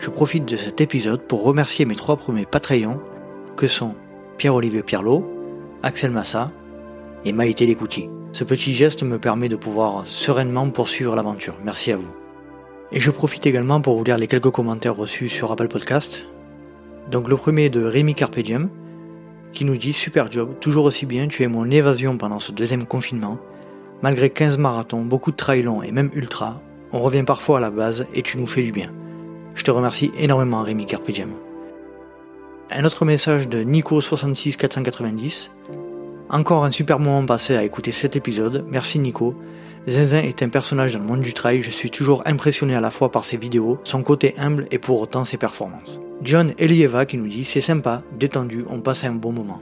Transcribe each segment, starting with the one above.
je profite de cet épisode pour remercier mes trois premiers Patreons, que sont Pierre-Olivier Pierlot, Axel Massa et Maïté Lécouti. Ce petit geste me permet de pouvoir sereinement poursuivre l'aventure. Merci à vous. Et je profite également pour vous lire les quelques commentaires reçus sur Apple Podcast. Donc le premier est de Rémi Carpediem, qui nous dit Super job, toujours aussi bien, tu es mon évasion pendant ce deuxième confinement. Malgré 15 marathons, beaucoup de trails longs et même ultra, on revient parfois à la base et tu nous fais du bien. Je te remercie énormément Rémi Carpediem. Un autre message de Nico66490 encore un super moment passé à écouter cet épisode, merci Nico. Zinzin est un personnage dans le monde du trail, je suis toujours impressionné à la fois par ses vidéos, son côté humble et pour autant ses performances. John Elieva qui nous dit c'est sympa, détendu, on passe un bon moment.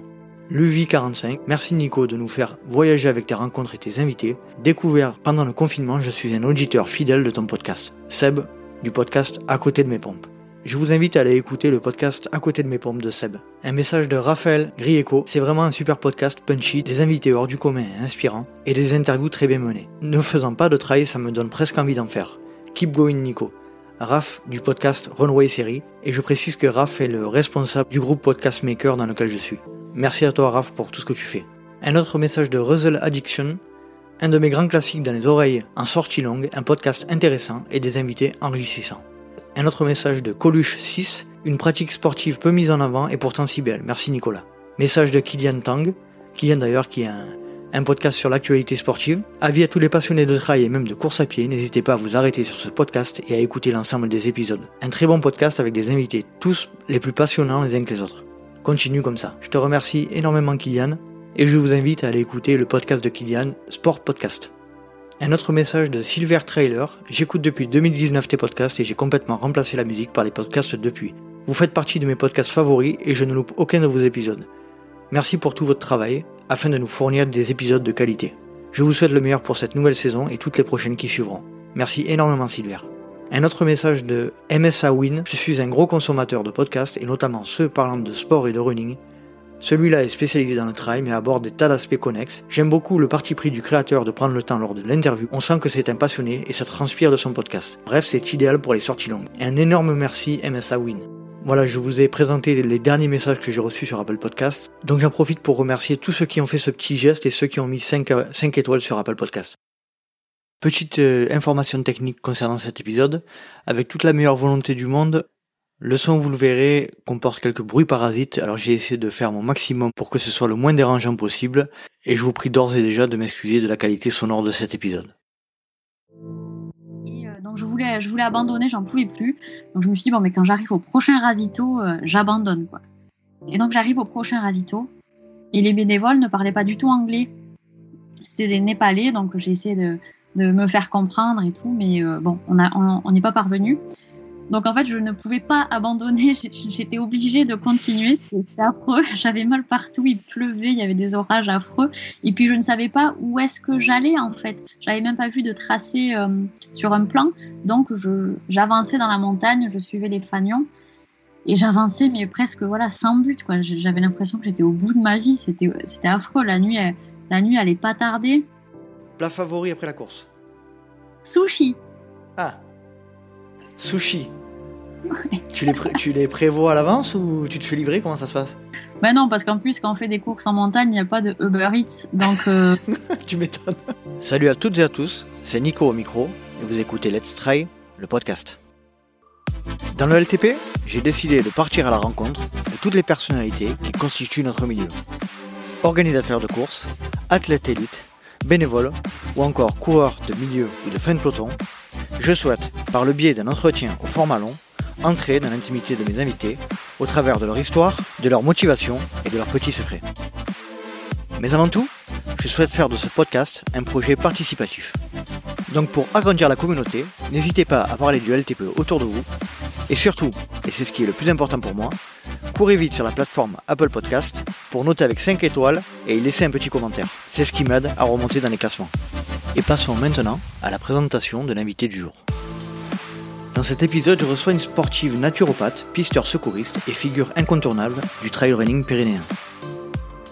Luvi45, merci Nico de nous faire voyager avec tes rencontres et tes invités. Découvert pendant le confinement, je suis un auditeur fidèle de ton podcast. Seb, du podcast À côté de mes pompes. Je vous invite à aller écouter le podcast À côté de mes pompes de Seb. Un message de Raphaël Grieco, c'est vraiment un super podcast punchy, des invités hors du commun et inspirants, et des interviews très bien menées. Ne faisant pas de trail, ça me donne presque envie d'en faire. Keep going Nico. Raph du podcast Runway Série, et je précise que Raph est le responsable du groupe Podcast Maker dans lequel je suis. Merci à toi Raph pour tout ce que tu fais. Un autre message de Russell Addiction, un de mes grands classiques dans les oreilles en sortie longue, un podcast intéressant et des invités enrichissants. Un autre message de Coluche 6, une pratique sportive peu mise en avant et pourtant si belle. Merci Nicolas. Message de Kylian Tang, Kylian d'ailleurs qui est un, podcast sur l'actualité sportive. Avis à tous les passionnés de trail et même de course à pied, n'hésitez pas à vous arrêter sur ce podcast et à écouter l'ensemble des épisodes. Un très bon podcast avec des invités, tous les plus passionnants les uns que les autres. Continue comme ça. Je te remercie énormément Kylian et je vous invite à aller écouter le podcast de Kylian, Sport Podcast. Un autre message de Silver Trailer. J'écoute depuis 2019 tes podcasts et j'ai complètement remplacé la musique par les podcasts depuis. Vous faites partie de mes podcasts favoris et je ne loupe aucun de vos épisodes. Merci pour tout votre travail afin de nous fournir des épisodes de qualité. Je vous souhaite le meilleur pour cette nouvelle saison et toutes les prochaines qui suivront. Merci énormément Silver. Un autre message de MSA Win. Je suis un gros consommateur de podcasts et notamment ceux parlant de sport et de running celui-là est spécialisé dans le trail mais aborde des tas d'aspects connexes. J'aime beaucoup le parti pris du créateur de prendre le temps lors de l'interview. On sent que c'est un passionné et ça transpire de son podcast. Bref, c'est idéal pour les sorties longues. Un énorme merci MSA Win. Voilà, je vous ai présenté les derniers messages que j'ai reçus sur Apple Podcast. Donc j'en profite pour remercier tous ceux qui ont fait ce petit geste et ceux qui ont mis 5, étoiles sur Apple Podcast. Petite euh, information technique concernant cet épisode. Avec toute la meilleure volonté du monde, le son, vous le verrez, comporte quelques bruits parasites, alors j'ai essayé de faire mon maximum pour que ce soit le moins dérangeant possible, et je vous prie d'ores et déjà de m'excuser de la qualité sonore de cet épisode. Et euh, donc je voulais, je voulais abandonner, j'en pouvais plus. Donc je me suis dit, bon, mais quand j'arrive au prochain ravito, euh, j'abandonne. quoi. Et donc j'arrive au prochain ravito, et les bénévoles ne parlaient pas du tout anglais. C'était des Népalais, donc j'ai essayé de, me faire comprendre et tout, mais euh, bon, on n'est on, pas parvenu. Donc en fait, je ne pouvais pas abandonner, j'étais obligée de continuer, c'était affreux, j'avais mal partout, il pleuvait, il y avait des orages affreux, et puis je ne savais pas où est-ce que j'allais en fait. J'avais même pas vu de tracé euh, sur un plan, donc j'avançais dans la montagne, je suivais les fanions, et j'avançais mais presque voilà sans but quoi. J'avais l'impression que j'étais au bout de ma vie, c'était affreux. La nuit, elle, la nuit allait pas tarder. Plat favori après la course? Sushi. Ah, sushi. Tu les, tu les prévois à l'avance ou tu te fais livrer? Comment ça se passe? Ben non, parce qu'en plus, quand on fait des courses en montagne, il n'y a pas de Uber Eats. Donc. Euh, tu m'étonnes. Salut à toutes et à tous, c'est Nico au micro et vous écoutez Let's Try, le podcast. Dans le LTP, j'ai décidé de partir à la rencontre de toutes les personnalités qui constituent notre milieu. Organisateurs de courses, athlètes élites, bénévoles ou encore coureurs de milieu ou de fin de peloton, je souhaite, par le biais d'un entretien au format long, entrer dans l'intimité de mes invités au travers de leur histoire, de leur motivation et de leurs petits secrets. Mais avant tout, je souhaite faire de ce podcast un projet participatif. Donc pour agrandir la communauté, n'hésitez pas à parler du LTPE autour de vous et surtout, et c'est ce qui est le plus important pour moi, courez vite sur la plateforme Apple Podcast pour noter avec 5 étoiles et y laisser un petit commentaire. C'est ce qui m'aide à remonter dans les classements. Et passons maintenant à la présentation de l'invité du jour. Dans cet épisode, je reçois une sportive naturopathe, pisteur secouriste et figure incontournable du trail running pyrénéen.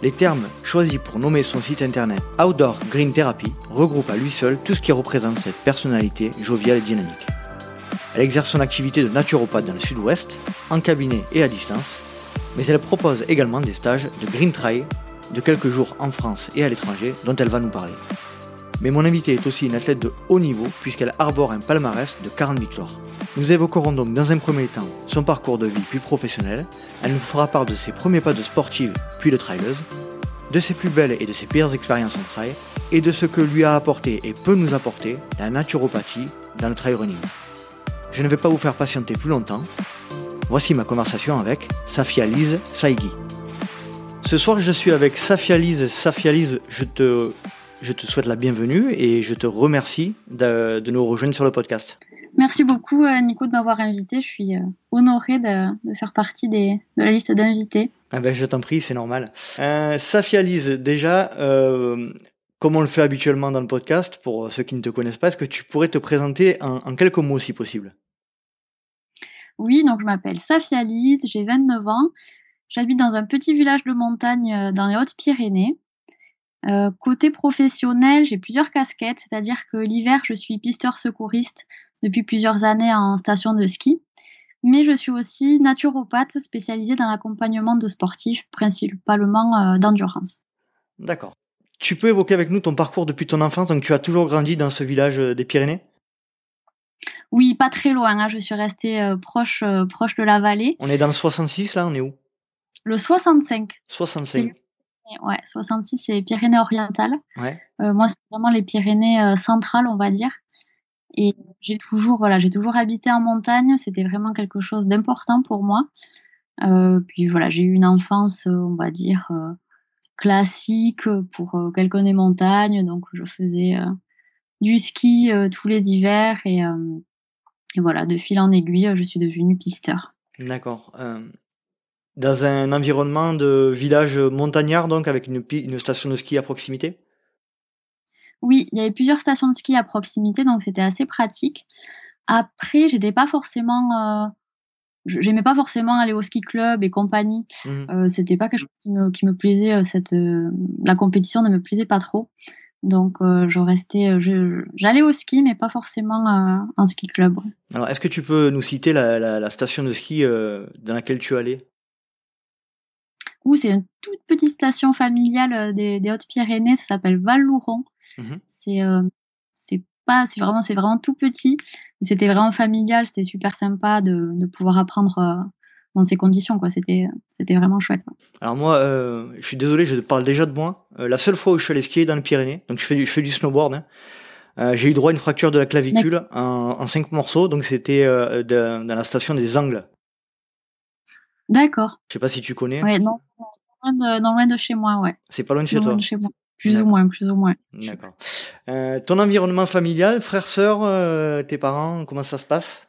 Les termes choisis pour nommer son site internet Outdoor Green Therapy regroupent à lui seul tout ce qui représente cette personnalité joviale et dynamique. Elle exerce son activité de naturopathe dans le sud-ouest, en cabinet et à distance, mais elle propose également des stages de green trail de quelques jours en France et à l'étranger dont elle va nous parler. Mais mon invité est aussi une athlète de haut niveau puisqu'elle arbore un palmarès de 40 victoires. Nous évoquerons donc dans un premier temps son parcours de vie puis professionnel. Elle nous fera part de ses premiers pas de sportive puis de traileuse, de ses plus belles et de ses pires expériences en trail, et de ce que lui a apporté et peut nous apporter la naturopathie dans le trail running. Je ne vais pas vous faire patienter plus longtemps. Voici ma conversation avec Safia Lise Saïgui. Ce soir, je suis avec Safia Lise. Safia Lise, je te, je te souhaite la bienvenue et je te remercie de, nous rejoindre sur le podcast. Merci beaucoup, euh, Nico, de m'avoir invité. Je suis euh, honorée de, faire partie des, de la liste d'invités. Ah ben, je t'en prie, c'est normal. Euh, Safia Lise, déjà, euh, comme on le fait habituellement dans le podcast, pour ceux qui ne te connaissent pas, est-ce que tu pourrais te présenter en quelques mots si possible? Oui, donc je m'appelle Safia Lise, j'ai 29 ans. J'habite dans un petit village de montagne dans les Hautes-Pyrénées. Euh, côté professionnel, j'ai plusieurs casquettes, c'est-à-dire que l'hiver, je suis pisteur secouriste depuis plusieurs années en station de ski. Mais je suis aussi naturopathe spécialisée dans l'accompagnement de sportifs, principalement euh, d'endurance. D'accord. Tu peux évoquer avec nous ton parcours depuis ton enfance, donc tu as toujours grandi dans ce village des Pyrénées? Oui, pas très loin. Hein. Je suis restée euh, proche, euh, proche de la vallée. On est dans le 66, là On est où? Le 65. 65. Ouais, 66, c'est Pyrénées-Orientales. Ouais. Euh, moi, c'est vraiment les Pyrénées centrales, on va dire. Et j'ai toujours, voilà, j'ai toujours habité en montagne. C'était vraiment quelque chose d'important pour moi. puis voilà, j'ai eu une enfance, on va dire, classique pour quelqu'un des montagnes. Donc, je faisais du ski tous les hivers et et voilà, de fil en aiguille, je suis devenue pisteur. D'accord. Euh, dans un environnement de village montagnard, donc avec une, une station de ski à proximité? Oui, il y avait plusieurs stations de ski à proximité, donc c'était assez pratique. Après, j'étais pas forcément. Euh, j'aimais pas forcément aller au ski club et compagnie. Mmh. Euh, c'était pas quelque chose qui me, qui me plaisait. Cette, la compétition ne me plaisait pas trop. Donc, euh, je restais, euh, j'allais au ski, mais pas forcément un ski club. Alors, est-ce que tu peux nous citer la, station de ski euh, dans laquelle tu allais? C'est une toute petite station familiale des, Hautes-Pyrénées. Ça s'appelle Val-Louron. Mmh c'est, c'est pas, c'est vraiment, c'est vraiment tout petit. C'était vraiment familial. C'était super sympa de, de pouvoir apprendre dans ces conditions. Quoi. C'était, c'était vraiment chouette. Alors moi, euh, je suis désolé, je parle déjà de moi. Euh, la seule fois où je suis allé skier dans les Pyrénées, donc je fais du, je fais du snowboard, hein, euh, j'ai eu droit à une fracture de la clavicule en, en, cinq morceaux, donc c'était dans la station des Angles. D'accord. Je sais pas si tu connais. Ouais, non, non, loin de chez moi, ouais. C'est pas loin de chez toi. chez moi. Plus ou moins, plus ou moins. D'accord. ton environnement familial, frères, sœurs, tes parents, comment ça se passe?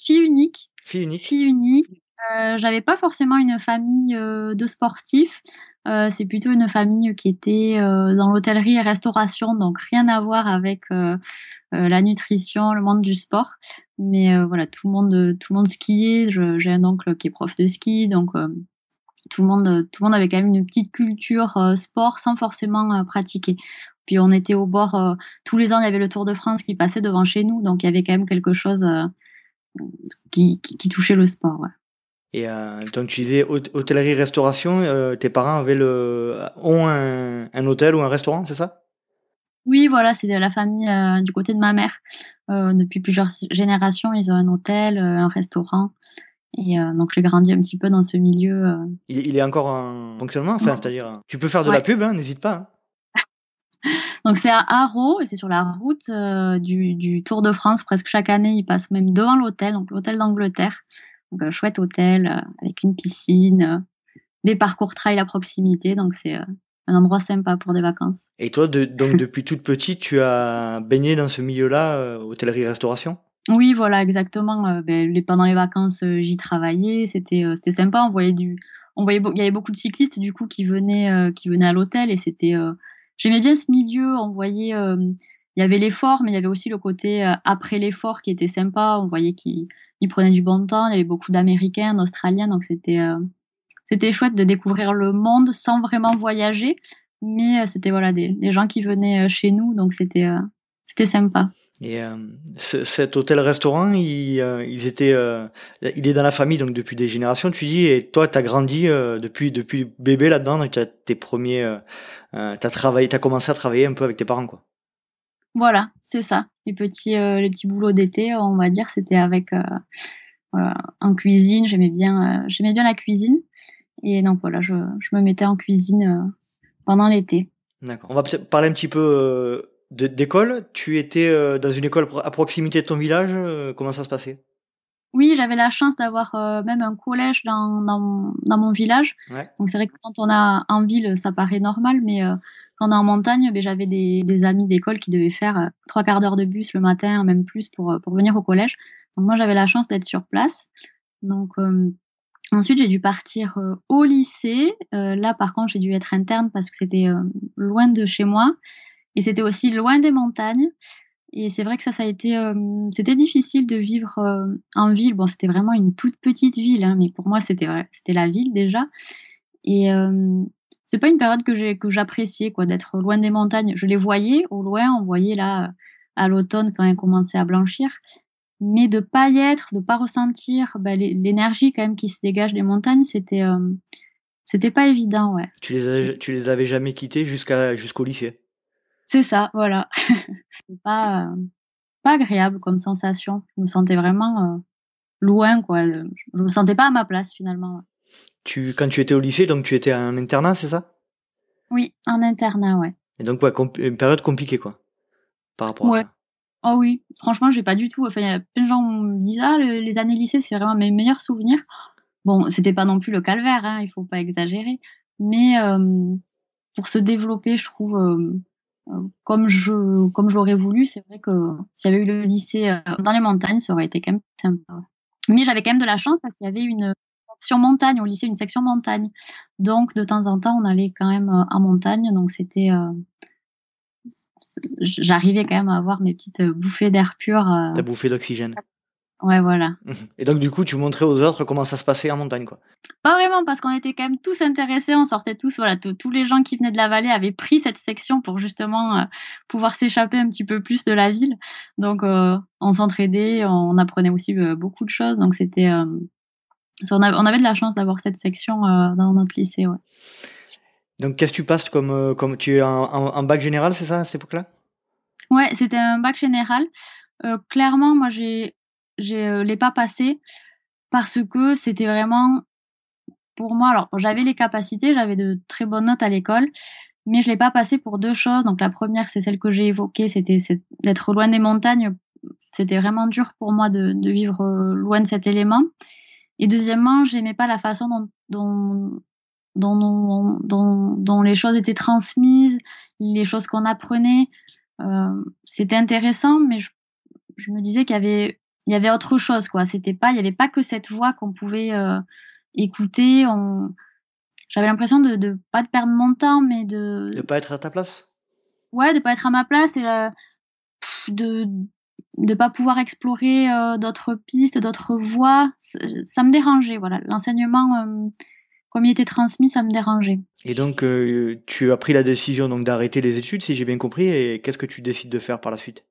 Fille unique. Fille unique. Fille unique. Euh, j'avais pas forcément une famille euh, de sportifs. Euh, c'est plutôt une famille qui était dans l'hôtellerie et restauration, donc rien à voir avec la nutrition, le monde du sport. Mais voilà, tout le monde, tout le monde skiait. J'ai un oncle qui est prof de ski, donc tout le monde, tout le monde avait quand même une petite culture sport sans forcément pratiquer. Puis on était au bord, tous les ans il y avait le Tour de France qui passait devant chez nous, donc il y avait quand même quelque chose qui, touchait le sport. Et euh, donc tu disais hôtellerie-restauration, euh, tes parents avaient le, ont un, hôtel ou un restaurant, c'est ça? Oui, voilà, c'est de la famille euh, du côté de ma mère. depuis plusieurs générations, ils ont un hôtel, un restaurant. Et donc j'ai grandi un petit peu dans ce milieu. Il, est encore en fonctionnement, enfin, c'est-à-dire, tu peux faire de la pub, hein, n'hésite pas. Hein. Donc c'est à Haro et c'est sur la route du, du, Tour de France. Presque chaque année, ils passent même devant l'hôtel, donc l'hôtel d'Angleterre. Donc un chouette hôtel avec une piscine, des parcours trail à proximité. Donc c'est un endroit sympa pour des vacances. Et toi, donc depuis toute petite, tu as baigné dans ce milieu-là, hôtellerie-restauration? Oui, voilà, exactement. Ben, pendant les vacances, j'y travaillais. C'était c'était sympa. On voyait du, on voyait, il y avait beaucoup de cyclistes du coup qui venaient qui venaient à l'hôtel et c'était J'aimais bien ce milieu. On voyait, euh, il y avait l'effort, mais il y avait aussi le côté euh, après l'effort qui était sympa. On voyait qu'ils prenaient du bon temps. Il y avait beaucoup d'Américains, d'Australiens, donc c'était euh, chouette de découvrir le monde sans vraiment voyager. Mais c'était voilà des, des, gens qui venaient chez nous, donc c'était c'était sympa. Et euh, cet hôtel-restaurant, il, euh, ils étaient, euh, il est dans la famille donc depuis des générations. Tu dis, et toi, tu as grandi depuis depuis bébé là-dedans, donc tu as tes premiers, t'as travaillé, t'as commencé à travailler un peu avec tes parents, quoi. Voilà, c'est ça. Les petits, les petits boulots d'été, on va dire, c'était avec en cuisine. J'aimais bien, j'aimais bien la cuisine, et donc voilà, je, je me mettais en cuisine pendant l'été. D'accord. On va parler un petit peu d'école. Tu étais euh, dans une école à proximité de ton village. Euh, comment ça se passait? Oui, j'avais la chance d'avoir euh, même un collège dans, dans, mon village. Donc c'est vrai que quand on a en ville, ça paraît normal, mais quand en montagne, ben, j'avais des, amis d'école qui devaient faire trois quarts d'heure de bus le matin, même plus, pour, pour venir au collège. Donc moi, j'avais la chance d'être sur place. Donc Ensuite, j'ai dû partir au lycée. là, par contre, j'ai dû être interne parce que c'était loin de chez moi. Et c'était aussi loin des montagnes. Et c'est vrai que ça, ça a été, euh, c'était difficile de vivre euh, en ville. Bon, c'était vraiment une toute petite ville, hein, mais pour moi, c'était la ville déjà. Et euh, c'est pas une période que j'ai que j'appréciais, quoi, d'être loin des montagnes. Je les voyais au loin, on voyait là à l'automne quand elles commençaient à blanchir, mais de pas y être, de pas ressentir bah, l'énergie quand même qui se dégage des montagnes, c'était euh, c'était pas évident, ouais. Tu les tu les avais jamais quittés jusqu'à jusqu'au lycée? C'est ça, voilà. pas, euh, pas agréable comme sensation. Je me sentais vraiment euh, loin, quoi. Je me sentais pas à ma place finalement. Tu, quand tu étais au lycée, donc tu étais en internat, c'est ça? Oui, en internat, ouais. Et donc, ouais, une période compliquée, quoi, par rapport à ça. Oh oui, franchement, j'ai pas du tout. Enfin, y a plein de gens me disent ah les années lycée, c'est vraiment mes meilleurs souvenirs. Bon, c'était pas non plus le calvaire, hein, il faut pas exagérer, mais euh, pour se développer, je trouve comme je comme j'aurais voulu. C'est vrai que s'il y avait eu le lycée euh, dans les montagnes, ça aurait été quand même sympa. Mais j'avais quand même de la chance parce qu'il y avait une section montagne au lycée, une section montagne. Donc de temps en temps, on allait quand même euh, en montagne. Donc c'était euh, j'arrivais quand même à avoir mes petites bouffées d'air pur. Ta bouffée d'oxygène. Ouais, voilà. Et donc, du coup, tu montrais aux autres comment ça se passait en montagne, quoi. Pas vraiment, parce qu'on était quand même tous intéressés, on sortait tous, voilà, tous les gens qui venaient de la vallée avaient pris cette section pour justement euh, pouvoir s'échapper un petit peu plus de la ville. Donc, euh, on s'entraidait, on apprenait aussi euh, beaucoup de choses. Donc, c'était. On, avait de la chance d'avoir cette section dans notre lycée, ouais. Donc, qu'est-ce que tu passes comme, comme. Tu es en, bac général, c'est ça, à cette époque-là? Ouais, c'était un bac général. clairement, moi, j'ai je euh, l'ai pas passé parce que c'était vraiment pour moi. Alors j'avais les capacités, j'avais de très bonnes notes à l'école, mais je l'ai pas passé pour deux choses. Donc la première, c'est celle que j'ai évoquée, c'était d'être loin des montagnes. C'était vraiment dur pour moi de, de, vivre euh, loin de cet élément. Et deuxièmement, j'aimais pas la façon dont, dont dont, dont, dont, les choses étaient transmises, les choses qu'on apprenait. Euh, c'était intéressant, mais je, je me disais qu'il y avait il y avait autre chose quoi. C'était pas il y avait pas que cette voix qu'on pouvait euh, écouter. On j'avais l'impression de, de pas de perdre mon temps mais de de pas être à ta place? Ouais de pas être à ma place et euh, de de pas pouvoir explorer euh, d'autres pistes d'autres voies ça, me dérangeait voilà l'enseignement comme il était transmis ça me dérangeait et donc tu as pris la décision donc d'arrêter les études si j'ai bien compris et qu'est-ce que tu décides de faire par la suite?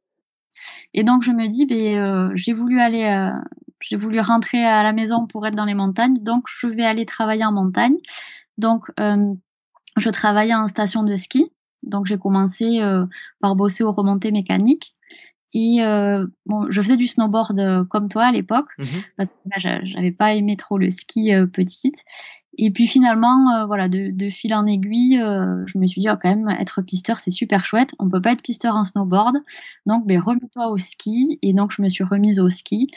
Et donc je me dis, ben, euh, j'ai voulu aller, euh, j'ai voulu rentrer à la maison pour être dans les montagnes, donc je vais aller travailler en montagne. Donc euh, je travaillais en station de ski, donc j'ai commencé par bosser aux remontées mécaniques. Et bon, je faisais du snowboard comme toi à l'époque, mmh parce que j'avais pas aimé trop le ski petite. Et puis finalement, euh, voilà, de, de, fil en aiguille, euh, je me suis dit, oh, quand même, être pisteur, c'est super chouette. On peut pas être pisteur en snowboard. Donc, ben, remets-toi au ski. Et donc, je me suis remise au ski.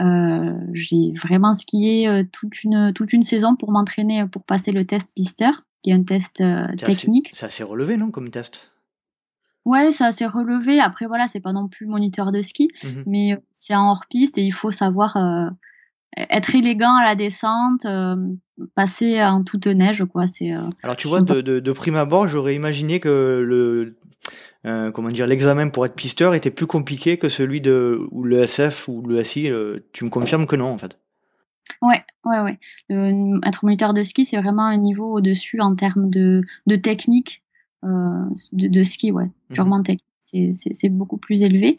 Euh, j'ai vraiment skié euh, toute, une, toute une saison pour m'entraîner pour passer le test pisteur, qui est un test technique. C'est assez relevé, non, comme test? Ouais, c'est assez relevé. Après, voilà, c'est pas non plus moniteur de ski, mmh mais c'est en hors-piste et il faut savoir être élégant à la descente, euh, passer en toute neige, quoi. C'est. Euh, Alors tu vois, de, de, de, prime abord, j'aurais imaginé que le euh, comment dire l'examen pour être pisteur était plus compliqué que celui de ou le SF ou le SI. tu me confirmes que non, en fait. Ouais, ouais, ouais. être moniteur de ski, c'est vraiment un niveau au-dessus en termes de, de technique de, de, ski, ouais, mhm. purement technique. C'est beaucoup plus élevé.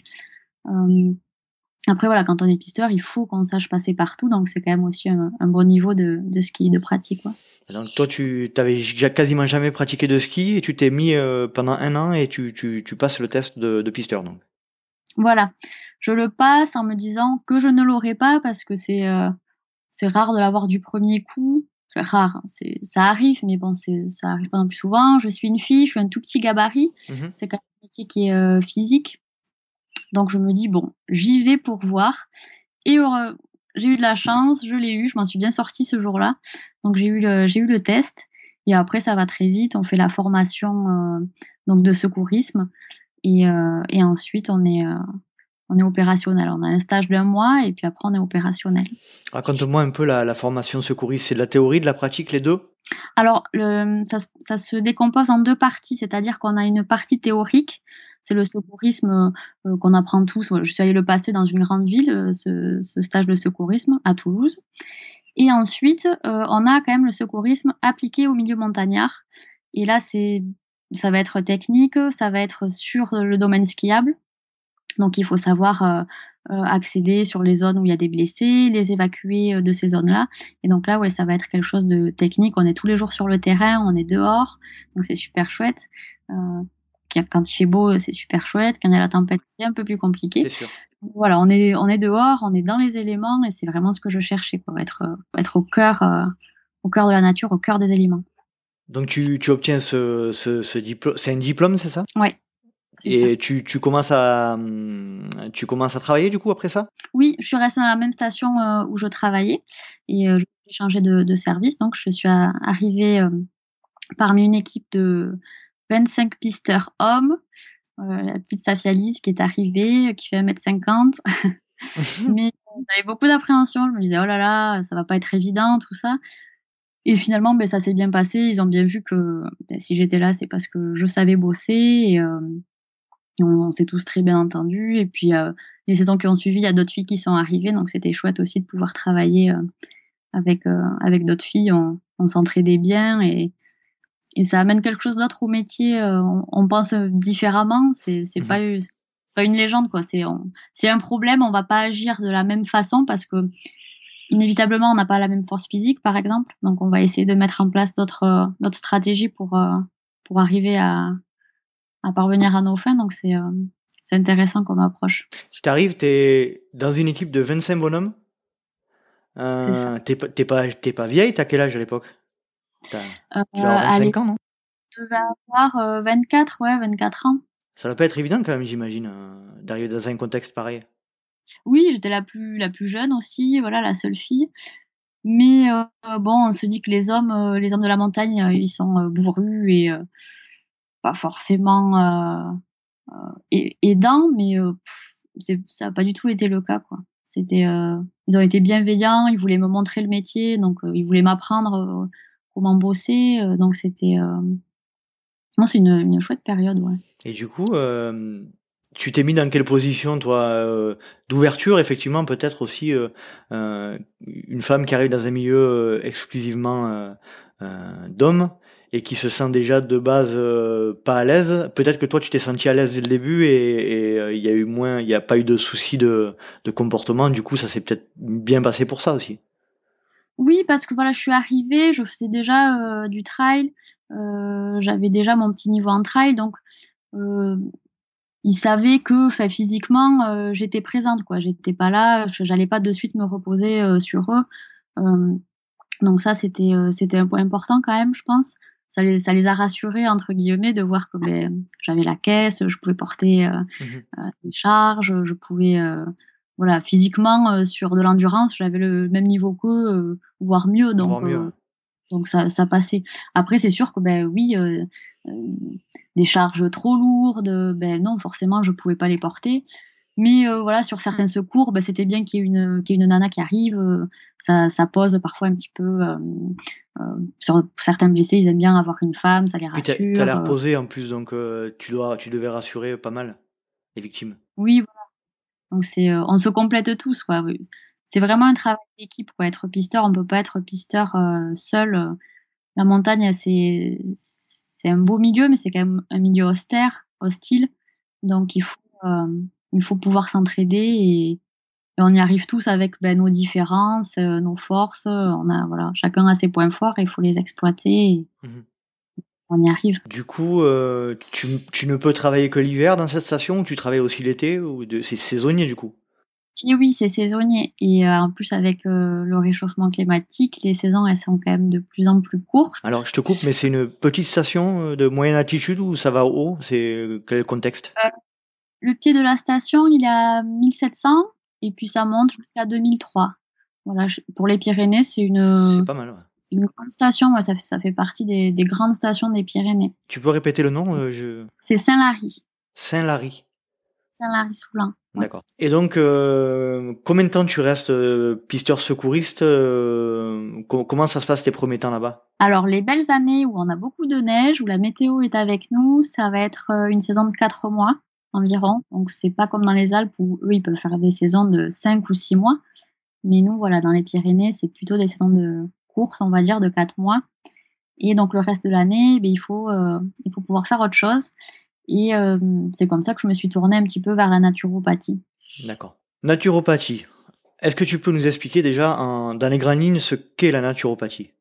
après, voilà, quand on est pisteur, il faut qu'on sache passer partout, donc c'est quand même aussi un, bon niveau de, ski, de pratique. Quoi. Donc toi, tu t'avais quasiment jamais pratiqué de ski et tu t'es mis pendant un an et tu, tu, tu passes le test de, de pisteur. Donc. Voilà, je le passe en me disant que je ne l'aurai pas parce que c'est c'est rare de l'avoir du premier coup. C'est rare, c'est ça arrive, mais bon, c'est ça arrive pas non plus souvent. Je suis une fille, je suis un tout petit gabarit. Mmh c'est quand même un métier qui est physique. Donc je me dis bon, j'y vais pour voir. Et j'ai eu de la chance, je l'ai eu, je m'en suis bien sortie ce jour-là. Donc j'ai eu le j'ai eu le test. Et après ça va très vite. On fait la formation donc de secourisme et, et ensuite on est on est opérationnel. On a un stage d'un mois et puis après on est opérationnel. Raconte-moi un peu la, formation secouriste. C'est de la théorie, de la pratique, les deux? Alors, ça, se décompose en deux parties, c'est-à-dire qu'on a une partie théorique, c'est le secourisme euh, qu'on apprend tous. Je suis allée le passer dans une grande ville, euh, ce, stage de secourisme à Toulouse. Et ensuite, euh, on a quand même le secourisme appliqué au milieu montagnard. Et là, c'est ça va être technique, ça va être sur le domaine skiable. Donc il faut savoir euh, euh, accéder sur les zones où il y a des blessés, les évacuer euh, de ces zones-là. Et donc là, ouais, ça va être quelque chose de technique. On est tous les jours sur le terrain, on est dehors, donc c'est super chouette. quand il fait beau, c'est super chouette. Quand il y a la tempête, c'est un peu plus compliqué. Sûr. Voilà, on est, on est dehors, on est dans les éléments, et c'est vraiment ce que je cherchais, pour être, être au cœur, au cœur de la nature, au cœur des éléments. Donc tu, tu obtiens ce, ce, ce diplôme, c'est un diplôme, c'est ça? Oui, et tu, tu, commences à, hum, tu commences à travailler du coup après ça? Oui, je suis restée dans la même station euh, où je travaillais et euh, j'ai changé de, de, service. Donc je suis arrivée euh, parmi une équipe de 25 pisteurs hommes. la petite Safialis qui est arrivée, qui fait 1m50. Mais j'avais beaucoup d'appréhension. Je me disais, oh là là, ça va pas être évident, tout ça. Et finalement, ben, ça s'est bien passé. Ils ont bien vu que ben, si j'étais là, c'est parce que je savais bosser. Et, on, s'est tous très bien entendus. Et puis, euh, les saisons qui ont suivi, il y a d'autres filles qui sont arrivées. Donc, c'était chouette aussi de pouvoir travailler euh, avec, euh, avec d'autres filles. On, s'entraidait bien et, et ça amène quelque chose d'autre au métier. On, pense différemment. C'est mmh pas, pas une légende, quoi. C'est y a un problème, on va pas agir de la même façon parce que inévitablement, on n'a pas la même force physique, par exemple. Donc, on va essayer de mettre en place d'autres d'autres stratégies pour, pour arriver à, à parvenir à nos fins. Donc c'est euh, c'est intéressant comme approche. Tu arrives, tu es dans une équipe de 25 bonhommes. Euh, t'es pas, t'es pas vieille, t'as quel âge à l'époque? Tu as 25 ans, non? Je devais avoir 24, euh, ouais, 24 ans. Ça doit pas être évident quand même, j'imagine, euh, d'arriver dans un contexte pareil. Oui, j'étais la plus, la plus jeune aussi, voilà, la seule fille. Mais bon, on se dit que les hommes, les hommes de la montagne, ils sont bourrus et pas forcément euh, euh, aidant, mais euh, ça n'a pas du tout été le cas. Quoi. C'était, ils ont été bienveillants, ils voulaient me montrer le métier, donc ils voulaient m'apprendre comment bosser. donc c'était, c'est une, une, chouette période. Et du coup, tu t'es mis dans quelle position, toi, d'ouverture, effectivement, peut-être aussi une femme qui arrive dans un milieu exclusivement d'hommes? Et qui se sent déjà de base euh, pas à l'aise, peut-être que toi tu t'es senti à l'aise dès le début et euh, il y a eu moins, il n'y a pas eu de soucis de, de comportement. Du coup, ça s'est peut-être bien passé pour ça aussi. Oui, parce que voilà, je suis arrivée, je faisais déjà euh, du trail, j'avais déjà mon petit niveau en trail, donc ils savaient que, physiquement, j'étais présente, quoi. J'étais pas là, j'allais pas de suite me reposer sur eux. donc ça, c'était c'était un point important quand même, je pense ça les, ça les a rassurés entre guillemets de voir que ben, j'avais la caisse, je pouvais porter euh, mmh euh, des charges, je pouvais euh, voilà physiquement sur de l'endurance, j'avais le même niveau qu'eux, voire mieux donc donc ça, ça passait. Après c'est sûr que ben oui des charges trop lourdes, ben non forcément je pouvais pas les porter. Mais euh, voilà, sur certains secours, bah, c'était bien qu'il y, ait une, nana qui arrive. Euh, ça, ça, pose parfois un petit peu. Euh, sur certains blessés, ils aiment bien avoir une femme, ça les rassure. Tu as l'air posé en plus, donc tu, dois, tu devais rassurer pas mal les victimes. Oui, voilà. Donc c'est, on se complète tous. Quoi. C'est vraiment un travail d'équipe. Quoi. Être pisteur, on peut pas être pisteur seul. La montagne, c'est, c'est un beau milieu, mais c'est quand même un milieu austère, hostile. Donc il faut il faut pouvoir s'entraider et, on y arrive tous avec ben, nos différences, nos forces. On a voilà, chacun a ses points forts et il faut les exploiter. Mhm. On y arrive. Du coup, tu, tu, ne peux travailler que l'hiver dans cette station ou tu travailles aussi l'été ou c'est saisonnier du coup? Oui, c'est saisonnier. Et euh, en plus, avec euh, le réchauffement climatique, les saisons, elles sont quand même de plus en plus courtes. Alors, je te coupe, mais c'est une petite station euh, de moyenne altitude ou ça va haut? C'est quel contexte? Le pied de la station, il est à 1700 et puis ça monte jusqu'à 2003. Voilà, pour les Pyrénées, c'est une. C'est pas mal. Une grande station, ça, ça, fait partie des, des, grandes stations des Pyrénées. Tu peux répéter le nom je... C'est Saint-Lary. Saint-Lary. Saint-Lary-Soulin. D'accord. Et donc, euh, combien de temps tu restes euh, pisteur secouriste euh, Comment ça se passe tes premiers temps là-bas? Alors, les belles années où on a beaucoup de neige, où la météo est avec nous, ça va être une saison de 4 mois environ. Donc, c'est pas comme dans les Alpes où eux, ils peuvent faire des saisons de 5 ou 6 mois. Mais nous, voilà, dans les Pyrénées, c'est plutôt des saisons de course, on va dire, de 4 mois. Et donc, le reste de l'année, ben, il, faut, il faut pouvoir faire autre chose. Et euh, c'est comme ça que je me suis tournée un petit peu vers la naturopathie. D'accord. Naturopathie. Est-ce que tu peux nous expliquer déjà dans les grandes lignes ce qu'est la naturopathie?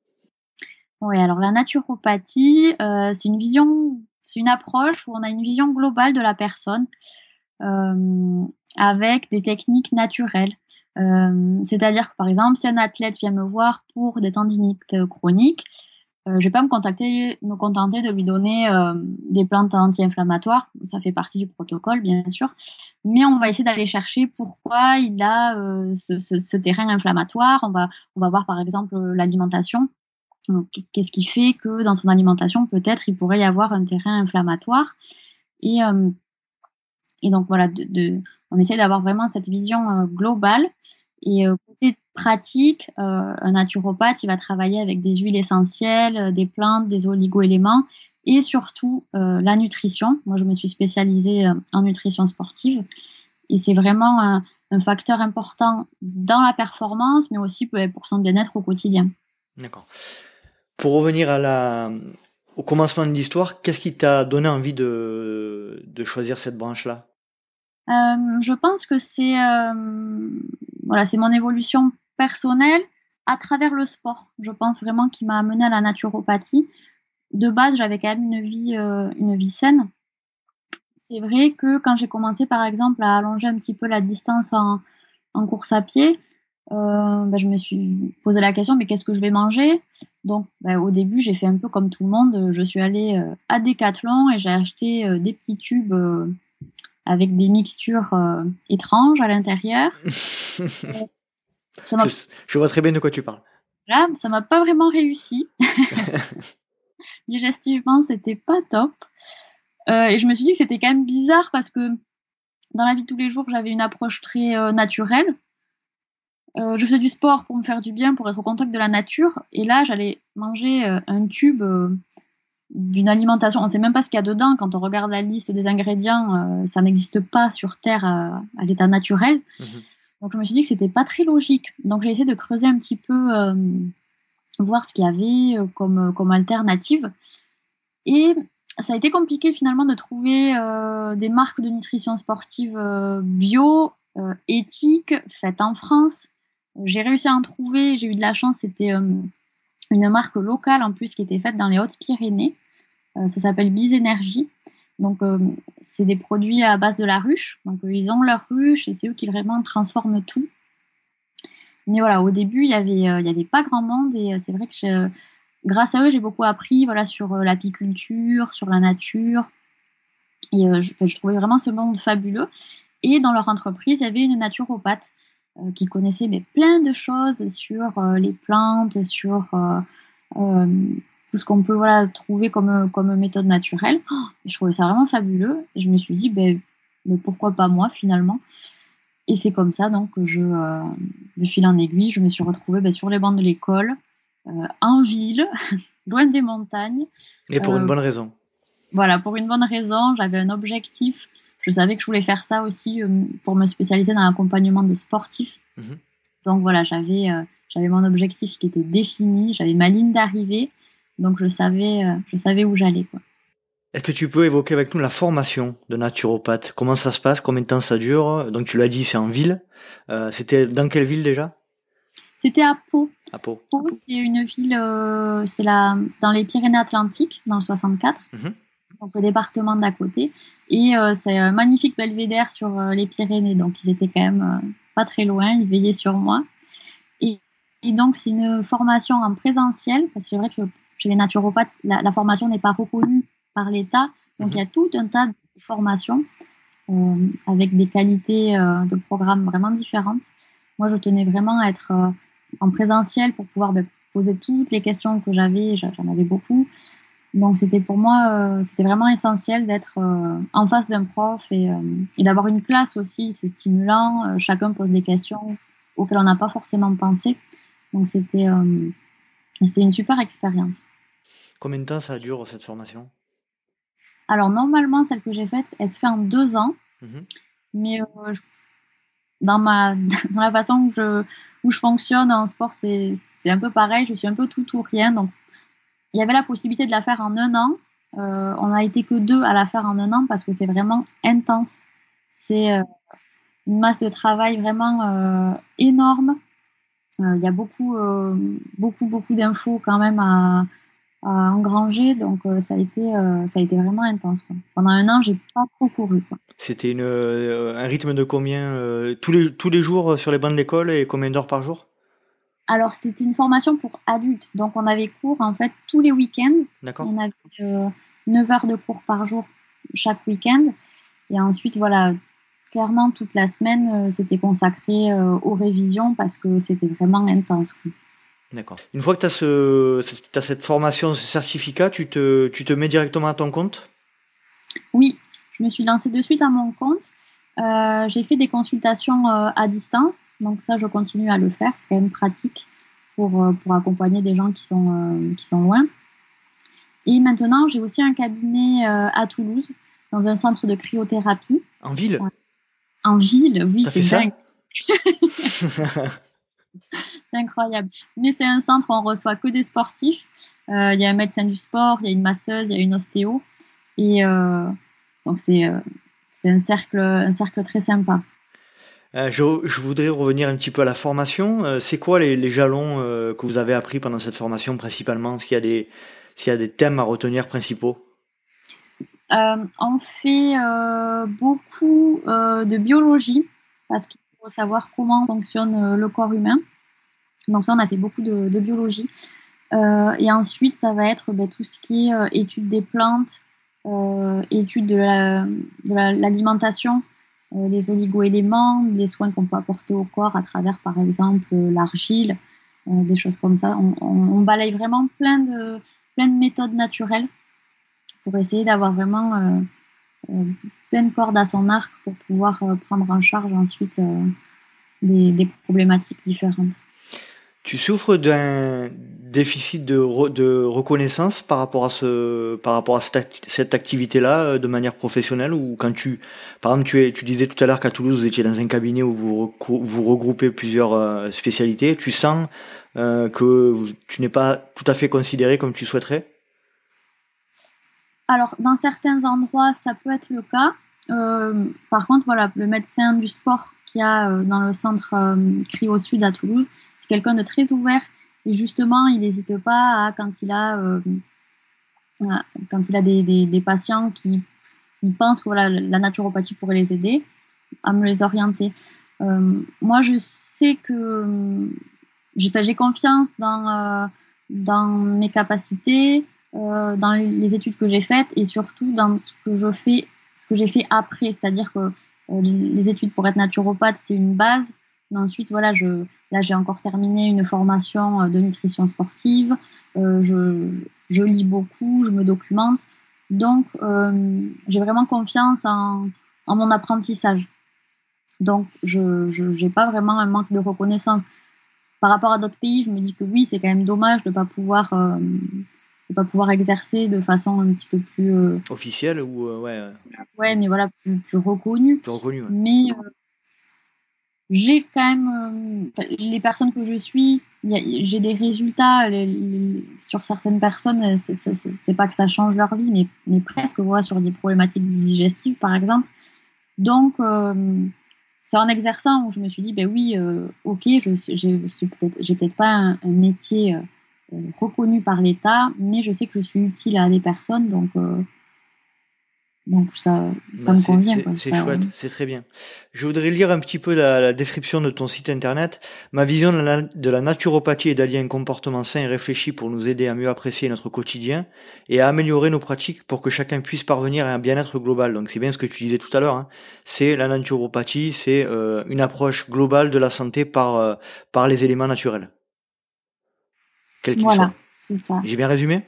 Oui, alors la naturopathie, euh, c'est une vision, c'est une approche où on a une vision globale de la personne euh, avec des techniques naturelles. C'est-à-dire que par exemple, si un athlète vient me voir pour des tendinites chroniques, euh, je vais pas me, contenter de lui donner euh, des plantes anti-inflammatoires. Ça fait partie du protocole, bien sûr. Mais on va essayer d'aller chercher pourquoi il a euh, ce, terrain inflammatoire. On va voir par exemple l'alimentation. Qu'est-ce qui fait que dans son alimentation, peut-être, il pourrait y avoir un terrain inflammatoire? Et, euh, donc voilà, on essaie d'avoir vraiment cette vision euh, globale. Et côté pratique, euh, un naturopathe, il va travailler avec des huiles essentielles, euh, des plantes, des oligo-éléments et surtout euh, la nutrition. Moi, je me suis spécialisée en nutrition sportive et c'est vraiment un, facteur important dans la performance, mais aussi pour son bien-être au quotidien. D'accord. Pour revenir à la, au commencement de l'histoire, qu'est-ce qui t'a donné envie de, de choisir cette branche-là? Je pense que c'est voilà, c'est mon évolution personnel à travers le sport. Je pense vraiment qu'il m'a amené à la naturopathie. De base, j'avais quand même une vie, euh, une vie saine. C'est vrai que quand j'ai commencé, par exemple, à allonger un petit peu la distance en, course à pied, euh, ben, je me suis posé la question, mais qu'est-ce que je vais manger? Donc, ben, au début, j'ai fait un peu comme tout le monde. Je suis allée euh, à Decathlon et j'ai acheté des petits tubes avec des mixtures étranges à l'intérieur. Je, vois très bien de quoi tu parles. Là, ça m'a pas vraiment réussi. Digestivement, c'était pas top. Euh, et je me suis dit que c'était quand même bizarre parce que dans la vie de tous les jours, j'avais une approche très euh, naturelle. Euh, je faisais du sport pour me faire du bien, pour être au contact de la nature. Et là, j'allais manger un tube d'une alimentation. On ne sait même pas ce qu'il y a dedans. Quand on regarde la liste des ingrédients, ça n'existe pas sur Terre à, l'état naturel. Mhm. Donc je me suis dit que c'était pas très logique. Donc j'ai essayé de creuser un petit peu, euh, voir ce qu'il y avait euh, comme, euh, comme alternative. Et ça a été compliqué finalement de trouver des marques de nutrition sportive bio, éthiques, faites en France. J'ai réussi à en trouver, j'ai eu de la chance, c'était une marque locale en plus qui était faite dans les Hautes-Pyrénées. ça s'appelle Biz Energy. Donc, euh, c'est des produits à base de la ruche. Donc, euh, ils ont leur ruche et c'est eux qui vraiment transforment tout. Mais voilà, au début, il n'y avait, euh, pas grand monde et c'est vrai que grâce à eux, j'ai beaucoup appris voilà, sur l'apiculture, sur la nature. Et je, trouvais vraiment ce monde fabuleux. Et dans leur entreprise, il y avait une naturopathe qui connaissait mais, plein de choses sur les plantes, sur tout ce qu'on peut voilà, trouver comme, comme méthode naturelle. Oh, je trouvais ça vraiment fabuleux. Et je me suis dit, ben, mais pourquoi pas moi finalement Et c'est comme ça donc que je, euh, de fil en aiguille, je me suis retrouvée ben, sur les bancs de l'école, euh, en ville, loin des montagnes. Et pour une euh, bonne raison. Voilà, pour une bonne raison. J'avais un objectif. Je savais que je voulais faire ça aussi pour me spécialiser dans l'accompagnement de sportifs. Mhm. Donc voilà, j'avais j'avais mon objectif qui était défini, j'avais ma ligne d'arrivée donc je savais, euh, je savais où j'allais. Est-ce que tu peux évoquer avec nous la formation de naturopathe? Comment ça se passe? Combien de temps ça dure? Donc tu l'as dit, c'est en ville. Euh, C'était dans quelle ville déjà? C'était à Pau. À Pau. Pau, c'est une ville, euh, c'est dans les Pyrénées-Atlantiques, dans le 64, mhm. Donc le département d'à côté. Et euh, c'est un magnifique belvédère sur euh, les Pyrénées, donc ils étaient quand même euh, pas très loin, ils veillaient sur moi. Et, et donc c'est une formation en présentiel, parce que c'est vrai que chez les naturopathes, la, la formation n'est pas reconnue par l'État. Donc il y a mhm. tout un tas de formations euh, avec des qualités euh, de programmes vraiment différentes. Moi, je tenais vraiment à être euh, en présentiel pour pouvoir ben, poser toutes les questions que j'avais. J'en avais beaucoup. Donc c'était pour moi, c'était vraiment essentiel d'être en face d'un prof et, et d'avoir une classe aussi. C'est stimulant. chacun pose des questions auxquelles on n'a pas forcément pensé. Donc c'était c'était une super expérience. Combien de temps ça dure cette formation? Alors, normalement, celle que j'ai faite, elle se fait en deux ans. Mhm. Mais euh, dans, ma, dans la façon je, où je fonctionne en sport, c'est un peu pareil. Je suis un peu tout ou rien. Donc, il y avait la possibilité de la faire en un an. Euh, on n'a été que deux à la faire en un an parce que c'est vraiment intense. C'est euh, une masse de travail vraiment énorme. Il y a beaucoup, beaucoup, beaucoup d'infos quand même à, engranger. Donc euh, ça a été euh, ça a été vraiment intense. Pendant un an, j'ai pas trop couru. C'était euh, un rythme de combien tous les tous les jours sur les bancs de l'école et combien d'heures par jour? Alors c'était une formation pour adultes, donc on avait cours en fait tous les week-ends. D'accord. On avait 9 heures de cours par jour chaque week-end. Et ensuite, voilà, clairement, toute la semaine, c'était consacré aux révisions parce que c'était vraiment intense. D'accord. Une fois que tu as, ce, as cette formation, ce certificat, tu te, tu te mets directement à ton compte? Oui, je me suis lancée de suite à mon compte. Euh, j'ai fait des consultations euh, à distance, donc ça, je continue à le faire. C'est quand même pratique pour, euh, pour accompagner des gens qui sont, qui sont loin. Et maintenant, j'ai aussi un cabinet à Toulouse, dans un centre de cryothérapie. En ville? En ville, oui, c'est dingue. c'est incroyable. Mais c'est un centre où on reçoit que des sportifs. Il y a un médecin du sport, il y a une masseuse, il y a une ostéo. Et donc c'est c'est un cercle, un cercle très sympa. Je, je, voudrais revenir un petit peu à la formation. c'est quoi les, les jalons que vous avez appris pendant cette formation principalement? Est-ce qu'il y a des, s'il y a des thèmes à retenir principaux? On fait beaucoup de biologie parce qu'il faut savoir comment fonctionne le corps humain. Donc ça, on a fait beaucoup de, biologie. Euh, et ensuite, ça va être ben, tout ce qui est euh, étude des plantes, euh, étude de l'alimentation, les oligo-éléments, les soins qu'on peut apporter au corps à travers, par exemple, l'argile, des choses comme ça. On, balaye vraiment plein de, plein de méthodes naturelles pour essayer d'avoir vraiment plein de cordes à son arc pour pouvoir prendre en charge ensuite des problématiques différentes. Tu souffres d'un déficit de, reconnaissance par rapport à ce, par rapport à cette, activité-là euh, de manière professionnelle ou quand tu, par exemple, tu, disais tout à l'heure qu'à Toulouse vous étiez dans un cabinet où vous, regroupez plusieurs euh, spécialités, tu sens euh, que tu n'es pas tout à fait considéré comme tu souhaiterais? Alors, dans certains endroits, ça peut être le cas. par contre, voilà, le médecin du sport qui a dans le centre Cryo Sud à Toulouse, quelqu'un de très ouvert et justement, il n'hésite pas à, quand il a, euh, quand il a des, patients qui pensent que voilà, la naturopathie pourrait les aider, à me les orienter. Euh, moi, je sais que j'ai confiance dans, euh, dans mes capacités, dans les études que j'ai faites et surtout dans ce que je fais, ce que j'ai fait après. C'est-à-dire que les études pour être naturopathe, c'est une base. Mais ensuite, voilà, je, Là, j'ai encore terminé une formation euh, de nutrition sportive. Euh, je, lis beaucoup, je me documente. Donc, euh, j'ai vraiment confiance en, mon apprentissage. Donc, je n'ai pas vraiment un manque de reconnaissance. Par rapport à d'autres pays, je me dis que oui, c'est quand même dommage de ne pas pouvoir pas pouvoir exercer de façon un petit peu plus officielle ou ouais ouais mais voilà plus, plus reconnue plus reconnue mais j'ai quand même euh, les personnes que je suis j'ai des résultats sur certaines personnes, c'est pas que ça change leur vie, mais, mais presque, voilà, sur des problématiques digestives, par exemple. Donc, euh, c'est en exerçant où je me suis dit, ben oui, euh, ok, je j'ai peut-être, peut-être pas un, métier euh, reconnu par l'État, mais je sais que je suis utile à des personnes, donc donc ça, ça bah, me convient. C'est chouette, c'est très bien. Je voudrais lire un petit peu la, description de ton site internet. Ma vision de la, de la naturopathie est d'allier un comportement sain et réfléchi pour nous aider à mieux apprécier notre quotidien et à améliorer nos pratiques pour que chacun puisse parvenir à un bien-être global. Donc c'est bien ce que tu disais tout à l'heure. Hein. C'est la naturopathie, c'est euh, une approche globale de la santé par euh, par les éléments naturels. Quel voilà, c'est ça. J'ai bien résumé?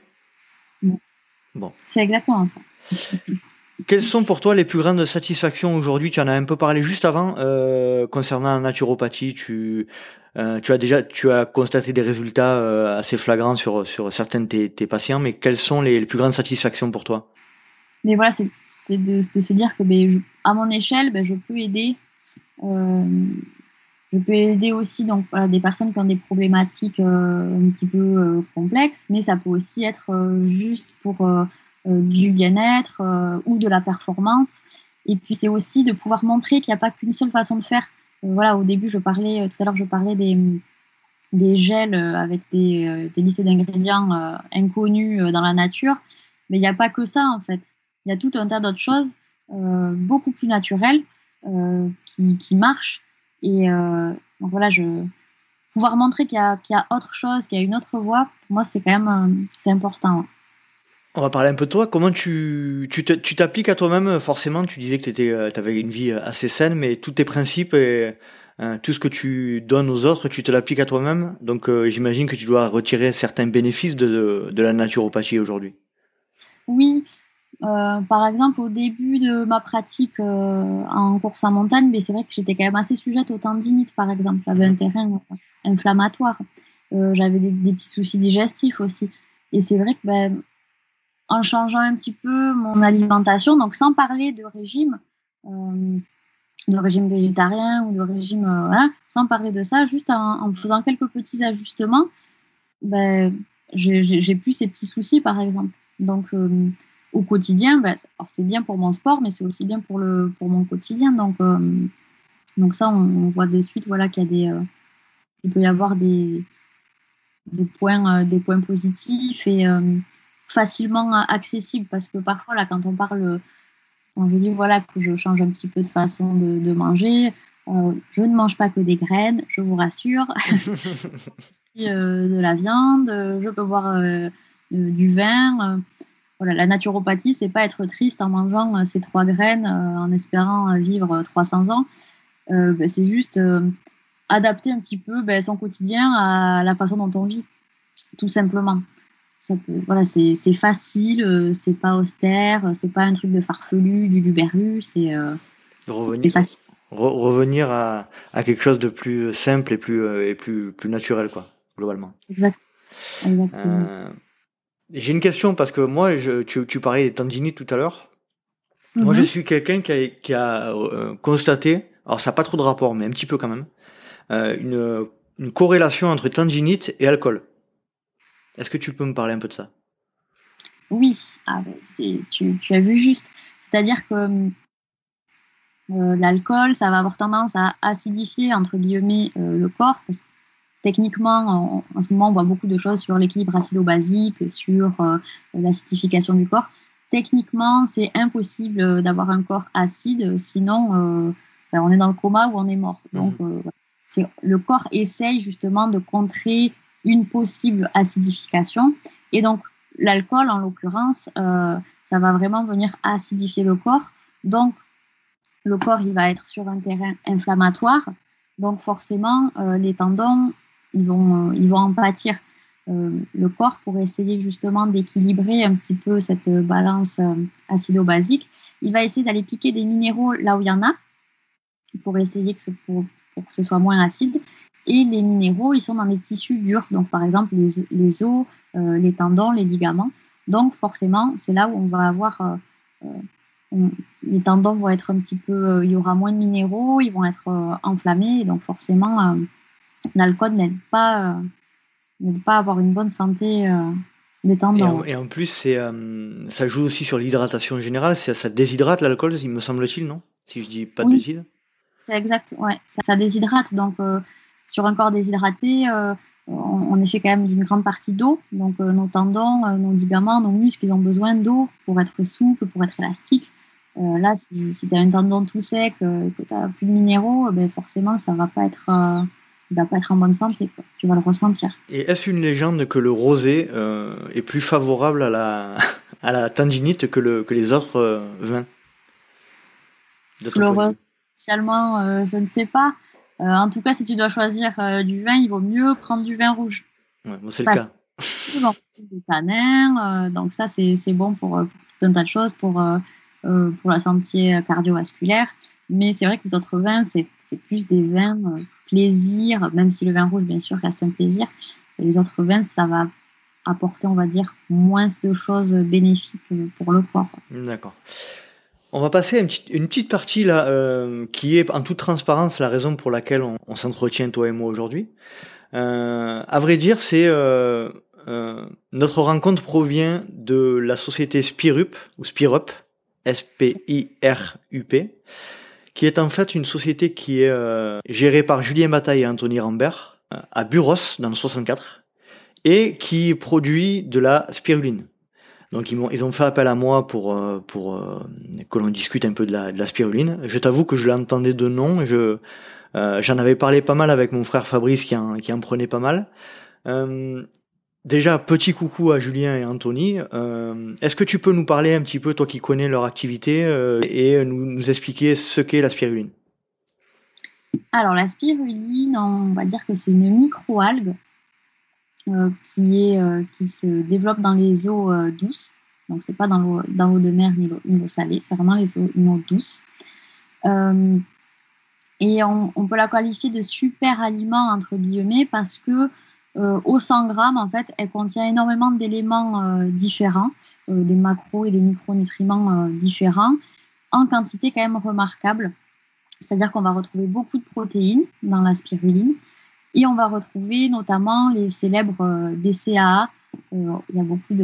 Bon. C'est exactement ça. Quelles sont pour toi les plus grandes satisfactions aujourd'hui? Tu en as un peu parlé juste avant euh, concernant la naturopathie. Tu, euh, tu as déjà tu as constaté des résultats euh, assez flagrants sur sur certains de tes, patients, mais quelles sont les, plus grandes satisfactions pour toi? Mais voilà, c'est de, se dire que ben, à mon échelle, ben, je peux aider. Je peux aider aussi donc des personnes qui ont des problématiques un petit peu complexes, mais ça peut aussi être juste pour du bien-être euh, ou de la performance. Et puis c'est aussi de pouvoir montrer qu'il n'y a pas qu'une seule façon de faire. Euh, voilà, au début, je parlais, tout à l'heure, je parlais des, des gels avec des, des listes d'ingrédients inconnus dans la nature. Mais il n'y a pas que ça, en fait. Il y a tout un tas d'autres choses beaucoup plus naturelles qui, qui, marchent. Et donc voilà, je, pouvoir montrer qu'il y, y, a autre chose, qu'il y a une autre voie, pour moi, c'est quand même c'est important. On va parler un peu de toi. Comment tu tu t'appliques à toi-même Forcément, tu disais que tu euh, avais une vie assez saine, mais tous tes principes et euh, tout ce que tu donnes aux autres, tu te l'appliques à toi-même. Donc, euh, j'imagine que tu dois retirer certains bénéfices de, de, la naturopathie aujourd'hui. Oui. par exemple, au début de ma pratique en course en montagne, mais c'est vrai que j'étais quand même assez sujette aux tendinites, par exemple. J'avais un terrain inflammatoire. J'avais des, des, petits soucis digestifs aussi. Et c'est vrai que ben, en changeant un petit peu mon alimentation, donc sans parler de régime, euh, de régime végétarien ou de régime, euh, voilà, sans parler de ça, juste en, faisant quelques petits ajustements, ben, j'ai plus ces petits soucis, par exemple. Donc, euh, au quotidien, ben, c'est bien pour mon sport, mais c'est aussi bien pour, le, pour mon quotidien. Donc, donc ça, on, voit de suite voilà, qu'il y a des, il peut y avoir des, des, points, des points positifs et facilement accessible parce que parfois, là, quand on parle, quand je dis voilà que je change un petit peu de façon de, manger, euh, je ne mange pas que des graines, je vous rassure. euh, de la viande, je peux boire euh, du vin. voilà, la naturopathie, c'est pas être triste en mangeant euh, ces trois graines en espérant vivre 300 ans. Ben, c'est juste adapter un petit peu ben, son quotidien à la façon dont on vit, tout simplement voilà, c'est facile, euh, c'est pas austère, c'est pas un truc de farfelu, du luberlu, c'est euh, revenir, facile. revenir à, à, quelque chose de plus simple et plus, euh, et plus, plus naturel, quoi, globalement. Exact. J'ai une question parce que moi, je, tu, tu parlais des tendinites tout à l'heure. Moi, je mhm. suis quelqu'un qui a, qui a constaté, alors ça n'a pas trop de rapport, mais un petit peu quand même, une, une corrélation entre tendinite et alcool. Est-ce que tu peux me parler un peu de ça? Oui, ah, tu, as vu juste. C'est-à-dire que euh, l'alcool, ça va avoir tendance à acidifier, entre guillemets, euh, le corps. Parce que techniquement, en, ce moment, on voit beaucoup de choses sur l'équilibre acido-basique, sur euh, l'acidification du corps. Techniquement, c'est impossible d'avoir un corps acide, sinon ben, on est dans le coma ou on est mort. Mmh. Donc, le corps essaye justement de contrer une possible acidification. Et donc, l'alcool, en l'occurrence, euh, ça va vraiment venir acidifier le corps. Donc, le corps, il va être sur un terrain inflammatoire. Donc, forcément, euh, les tendons, ils vont, euh, ils vont en pâtir. le corps, pour essayer justement d'équilibrer un petit peu cette balance acido-basique, il va essayer d'aller piquer des minéraux là où il y en a, pour essayer que ce, pour que ce soit moins acide. Et les minéraux, ils sont dans des tissus durs, donc par exemple les, les os, euh, les tendons, les ligaments. Donc forcément, c'est là où on va avoir... Euh, euh, les tendons vont être un petit peu... il y aura moins de minéraux, ils vont être enflammés, et donc forcément, l'alcool n'aide pas, pas avoir une bonne santé des tendons. Et en, plus, c'est, ça joue aussi sur l'hydratation générale. Ça, ça déshydrate l'alcool, il me semble-t-il, non? Si je dis pas de bêtises. C'est exact, ouais. Ça, déshydrate. Donc, sur un corps déshydraté, on, est fait quand même d'une grande partie d'eau. Donc euh, nos tendons, euh, nos ligaments, nos muscles, ils ont besoin d'eau pour être souples, pour être élastiques. Euh, là, si, tu as un tendon tout sec, que tu n'as plus de minéraux, ben forcément, ça ne va pas être va pas être en bonne santé. Tu vas le ressentir. Et est-ce une légende que le rosé est plus favorable à la, à la tendinite que, le, que les autres vins? Le rosé, spécialement, je ne sais pas. Euh, en tout cas, si tu dois choisir euh, du vin, il vaut mieux prendre du vin rouge. Ouais, c'est le cas. des tanins, euh, donc ça c'est bon pour, tout un tas de choses, pour, pour la santé cardiovasculaire. Mais c'est vrai que les autres vins, c'est plus des vins plaisir, même si le vin rouge, bien sûr, reste un plaisir. Et les autres vins, ça va apporter, on va dire, moins de choses bénéfiques pour le corps. D'accord. On va passer à une petite, partie là, euh, qui est en toute transparence la raison pour laquelle on, s'entretient toi et moi aujourd'hui. Euh, à vrai dire, c'est euh, notre rencontre provient de la société Spirup ou Spirup, S-P-I-R-U-P, qui est en fait une société qui est gérée par Julien Bataille et Anthony Rambert à Buros dans le 64 et qui produit de la spiruline. Donc ils, ont fait appel à moi pour, euh, euh, que l'on discute un peu de la, spiruline. Je t'avoue que je l'entendais de nom. Euh, j'en avais parlé pas mal avec mon frère Fabrice qui en, prenait pas mal. déjà, petit coucou à Julien et Anthony. est-ce que tu peux nous parler un petit peu, toi qui connais leur activité, et nous, nous expliquer ce qu'est la spiruline? Alors la spiruline, on va dire que c'est une microalgue qui, est, euh, qui se développe dans les eaux euh, douces. Donc, c'est pas dans l'eau, dans l'eau de mer ni l'eau, salée, c'est vraiment les eaux, une eau douce. et on, peut la qualifier de super aliment, entre guillemets, parce que au 100 grammes, en fait, elle contient énormément d'éléments différents, des macros et des micronutriments différents, en quantité quand même remarquable. C'est-à-dire qu'on va retrouver beaucoup de protéines dans la spiruline, et on va retrouver notamment les célèbres euh, BCAA. Euh, il y a beaucoup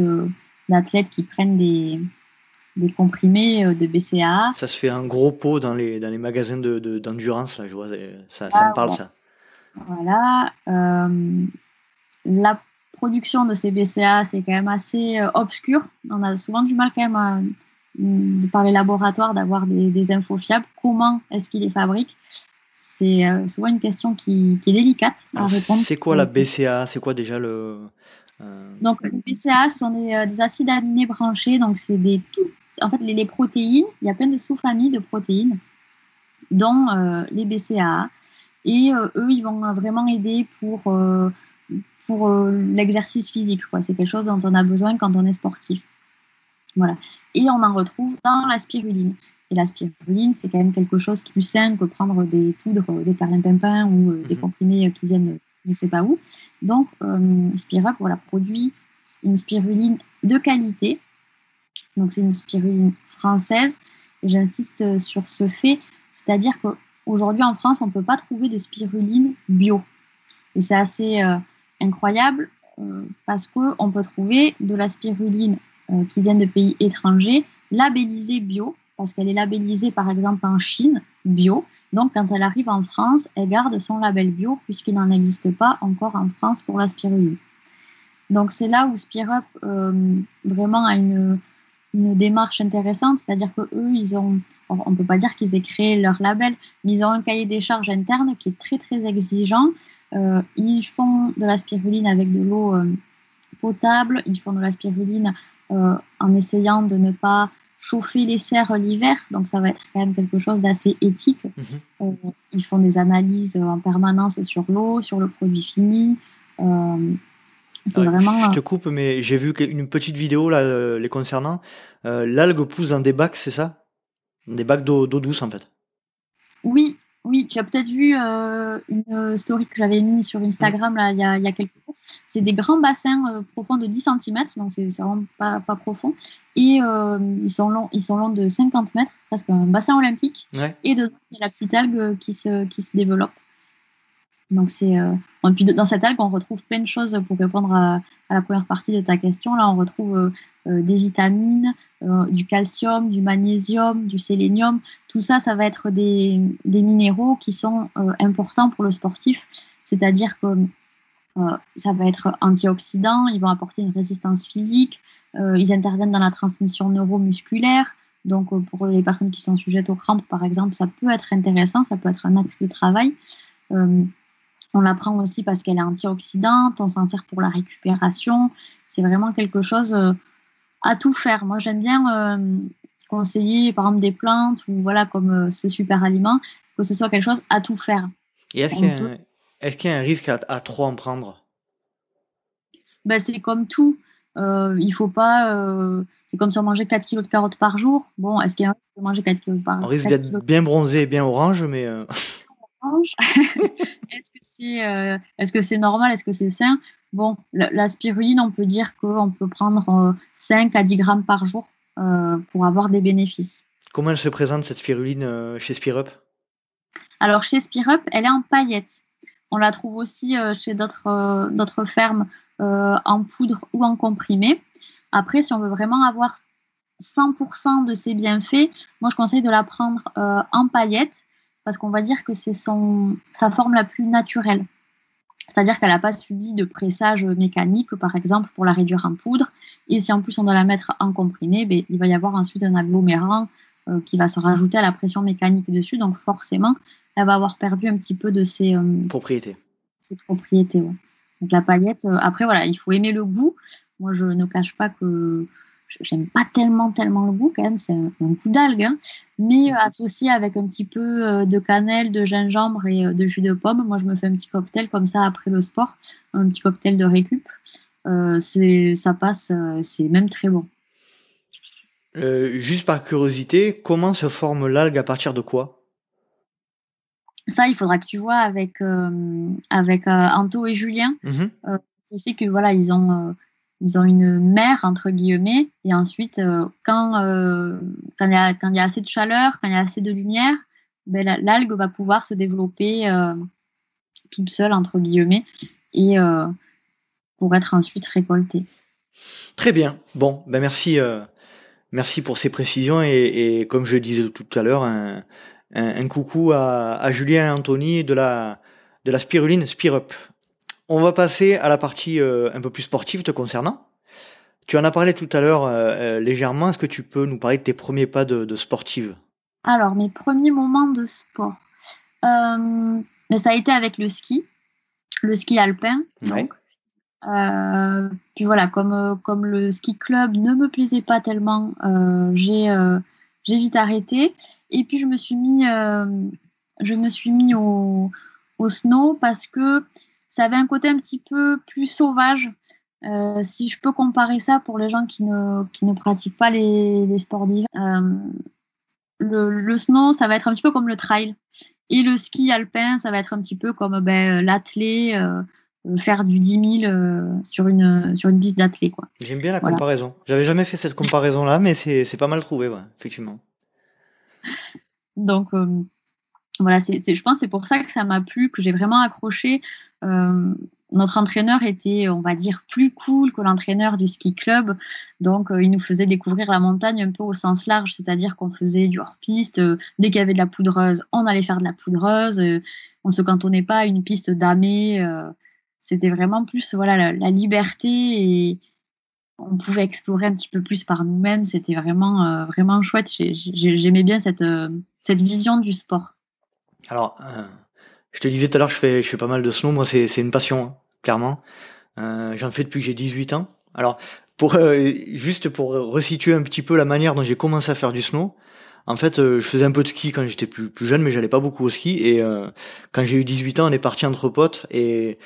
d'athlètes qui prennent des, des comprimés euh, de BCAA. Ça se fait un gros pot dans les, dans les magasins d'endurance, de, là, je vois, ça, ça me parle, ça. Voilà. la production de ces BCAA, c'est quand même assez obscur. On a souvent du mal quand même par les laboratoires d'avoir des, des, infos fiables. Comment est-ce qu'ils les fabriquent? C'est euh, souvent une question qui, est délicate à répondre. C'est quoi la BCA C'est quoi déjà le. Euh, donc, les BCA, ce sont euh, des, acides aminés branchés. Donc, c'est des tout. En fait, les, protéines, il y a plein de sous-familles de protéines, dont les BCA. Et eux, ils vont vraiment aider pour, pour l'exercice physique. C'est quelque chose dont on a besoin quand on est sportif. Voilà. Et on en retrouve dans la spiruline. Et la spiruline, c'est quand même quelque chose qui est plus sain que prendre des poudres, des perlimpinpins ou euh, des mhm. comprimés qui viennent je ne sais pas où. Donc, euh, Spirup voilà, produit une spiruline de qualité. Donc, c'est une spiruline française. Et j'insiste sur ce fait, c'est-à-dire qu'aujourd'hui en France, on ne peut pas trouver de spiruline bio. Et c'est assez euh, incroyable euh, parce qu'on peut trouver de la spiruline qui vient de pays étrangers, labellisée bio, parce qu'elle est labellisée par exemple en Chine bio. Donc quand elle arrive en France, elle garde son label bio puisqu'il n'en existe pas encore en France pour la spiruline. Donc c'est là où Spirup euh, vraiment a une, démarche intéressante, c'est-à-dire que eux, ils ont, on ne peut pas dire qu'ils aient créé leur label, mais ils ont un cahier des charges interne qui est très très exigeant. Euh, ils font de la spiruline avec de l'eau euh, potable, ils font de la spiruline en essayant de ne pas chauffer les serres l'hiver, donc ça va être quand même quelque chose d'assez éthique. Mhm. Euh, ils font des analyses en permanence sur l'eau, sur le produit fini. Euh, c'est vraiment. Je te coupe, mais j'ai vu une petite vidéo là, euh, les concernant. L'algue pousse dans des bacs, c'est ça? Des bacs d'eau douce en fait. Oui, oui, tu as peut-être vu euh, une story que j'avais mise sur Instagram là, il, y a, quelques jours. C'est des grands bassins euh, profonds de 10 cm, donc c'est vraiment pas, pas, profond. Et euh, ils, sont longs, ils sont longs de 50 mètres, presque un bassin olympique. Et dedans, il y a la petite algue qui se, qui se développe. Donc c'est euh, dans cette algue on retrouve plein de choses pour répondre à, la première partie de ta question. Là on retrouve euh, euh, des vitamines, du calcium, du magnésium, du sélénium. Tout ça, ça va être des, des minéraux qui sont importants pour le sportif. C'est-à-dire que ça va être antioxydant, ils vont apporter une résistance physique, ils interviennent dans la transmission neuromusculaire. Donc pour les personnes qui sont sujettes aux crampes, par exemple, ça peut être intéressant, ça peut être un axe de travail. On la prend aussi parce qu'elle est antioxydante, on s'en sert pour la récupération. C'est vraiment quelque chose euh, à tout faire. Moi, j'aime bien euh, conseiller, par exemple, des plantes ou voilà, comme euh, ce super aliment, que ce soit quelque chose à tout faire. Et est-ce qu'il y, a un risque à, trop en prendre? Ben, C'est comme tout. il faut pas. c'est comme si on mangeait 4 kilos de carottes par jour. Bon, est-ce qu'il y a un risque de manger 4 kilos par jour On risque d'être bien bronzé et bien orange, mais. Est-ce que c'est normal Est-ce que c'est sain? Bon, la, spiruline, on peut dire qu'on peut prendre 5 euh, à 10 grammes par jour euh, pour avoir des bénéfices. Comment elle se présente cette spiruline euh, chez Spirup? Alors chez Spirup, elle est en paillettes. On la trouve aussi chez d'autres fermes en poudre ou en comprimé. Après, si on veut vraiment avoir 100% de ses bienfaits, moi je conseille de la prendre en paillettes parce qu'on va dire que c'est sa forme la plus naturelle. C'est-à-dire qu'elle n'a pas subi de pressage mécanique, par exemple, pour la réduire en poudre. Et si en plus on doit la mettre en comprimé, ben, il va y avoir ensuite un agglomérant euh, qui va se rajouter à la pression mécanique dessus. Donc forcément, elle va avoir perdu un petit peu de ses euh, propriétés. Ses propriétés Donc la paillette, euh, après voilà, il faut aimer le goût. Moi, je ne cache pas que j'aime pas tellement, tellement le goût quand même, c'est un, coup d'algue, hein. mais euh, associé avec un petit peu euh, de cannelle, de gingembre et euh, de jus de pomme, moi je me fais un petit cocktail comme ça après le sport, un petit cocktail de récup. c'est, ça passe, c'est même très bon. juste par curiosité, comment se forme l'algue à partir de quoi? Ça, il faudra que tu vois avec, avec Anto et Julien. Mmh je sais que voilà, ils ont ils ont une mer entre guillemets et ensuite euh, quand euh, quand il y a assez de chaleur quand il y a assez de lumière ben, l'algue va pouvoir se développer euh, toute seule entre guillemets et pour être ensuite récoltée. Très bien. Bon ben merci merci pour ces précisions et, comme je disais tout à l'heure un, un, coucou à, à, Julien et Anthony de la de la spiruline Spirup on va passer à la partie euh, un peu plus sportive te concernant. Tu en as parlé tout à l'heure euh, euh, légèrement. Est-ce que tu peux nous parler de tes premiers pas de, sportive? Alors, mes premiers moments de sport. Ben, ça a été avec le ski, le ski alpin. Donc. puis voilà, comme, comme le ski club ne me plaisait pas tellement, j'ai vite arrêté. Et puis je me suis mis, je me suis mis au, au snow parce que ça avait un côté un petit peu plus sauvage. Euh, si je peux comparer ça pour les gens qui ne, qui ne pratiquent pas les, les sports d'hiver, euh, le, le, snow, ça va être un petit peu comme le trail. Et le ski alpin, ça va être un petit peu comme ben, l'athlé, euh, faire du 10 000 sur, une, sur une piste d'athlé. J'aime bien la comparaison. J'avais jamais fait cette comparaison-là, mais c'est pas mal trouvé, ouais, effectivement. Donc, voilà, c'est, je pense que c'est pour ça que ça m'a plu, que j'ai vraiment accroché. Euh, notre entraîneur était, on va dire, plus cool que l'entraîneur du ski club. Donc, euh, il nous faisait découvrir la montagne un peu au sens large, c'est-à-dire qu'on faisait du hors-piste. Euh, dès qu'il y avait de la poudreuse, on allait faire de la poudreuse. on se cantonnait pas à une piste damée. C'était vraiment plus voilà, la, liberté et on pouvait explorer un petit peu plus par nous-mêmes. C'était vraiment, vraiment chouette. J'aimais bien cette, cette vision du sport. Alors, je te disais tout à l'heure, je fais, je fais pas mal de snow. Moi, c'est, c'est une passion, hein, clairement. Euh, j'en fais depuis que j'ai 18 ans. Alors, pour euh, juste pour resituer un petit peu la manière dont j'ai commencé à faire du snow. En fait, je faisais un peu de ski quand j'étais plus, plus jeune, mais j'allais pas beaucoup au ski. Et quand j'ai eu 18 ans, on est parti entre potes et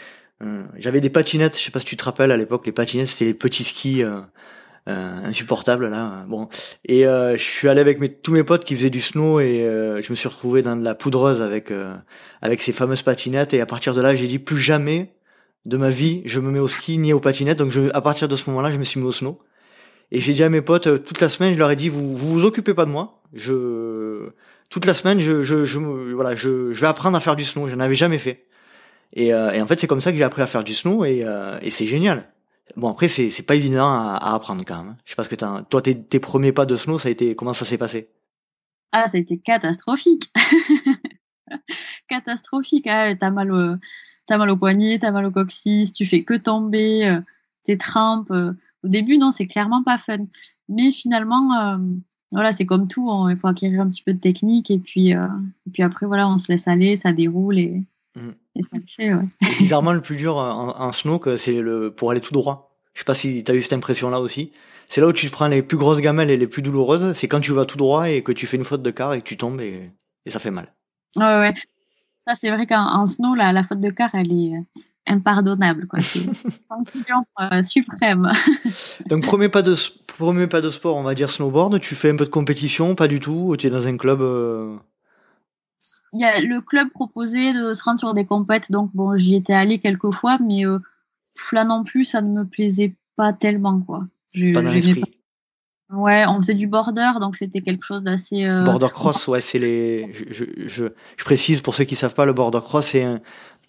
j'avais des patinettes. Je sais pas si tu te rappelles à l'époque, les patinettes c'était les petits skis euh, insupportable là. Bon, et euh, je suis allé avec mes, tous mes potes qui faisaient du snow et euh, je me suis retrouvé dans de la poudreuse avec avec ces fameuses patinettes. Et à partir de là j'ai dit plus jamais de ma vie je me mets au ski ni aux patinettes. Donc je, à partir de ce moment-là je me suis mis au snow. Et j'ai dit à mes potes toute la semaine je leur ai dit vous vous, vous occupez pas de moi. Je toute la semaine je je, je voilà je, je vais apprendre à faire du snow. J'en avais jamais fait. Et, en fait, c'est comme ça que j'ai appris à faire du snow et, c'est génial. Bon, après, c'est, c'est pas évident à, apprendre quand même. Hein. Je sais pas ce que t'as. Toi, tes, tes premiers pas de snow, ça a été. Comment ça s'est passé? Ah, ça a été catastrophique. catastrophique. Ah, t'as mal au, t'as mal au poignet, t'as mal au coccyx, tu fais que tomber, euh, tes trempes. Euh. Au début, non, c'est clairement pas fun. Mais finalement, euh, voilà, c'est comme tout. Hein, il faut acquérir un petit peu de technique et puis, et puis après, voilà, on se laisse aller, ça déroule et, mmh. Et ça le fait. Ouais. bizarrement, le plus dur en, snow, c'est le, pour aller tout droit. Je sais pas si tu as eu cette impression-là aussi. C'est là où tu prends les plus grosses gamelles et les plus douloureuses. C'est quand tu vas tout droit et que tu fais une faute de quart et que tu tombes et, et ça fait mal. Ouais, ouais. Ça, c'est vrai qu'en snow, la, la faute de quart, elle est euh, impardonnable. C'est une fonction euh, suprême. Donc, premier pas, de, premier pas de sport, on va dire snowboard. Tu fais un peu de compétition, pas du tout Tu es dans un club euh Il y a le club proposé de se rendre sur des compètes. Donc, bon, j'y étais allée quelques fois, mais là non plus, ça ne me plaisait pas tellement. Quoi. Pas dans l'esprit. Ouais, on faisait du border, donc c'était quelque chose d'assez. Euh, border cross, ouais, c'est les. Je, je, je, précise pour ceux qui savent pas, le border cross, c'est un,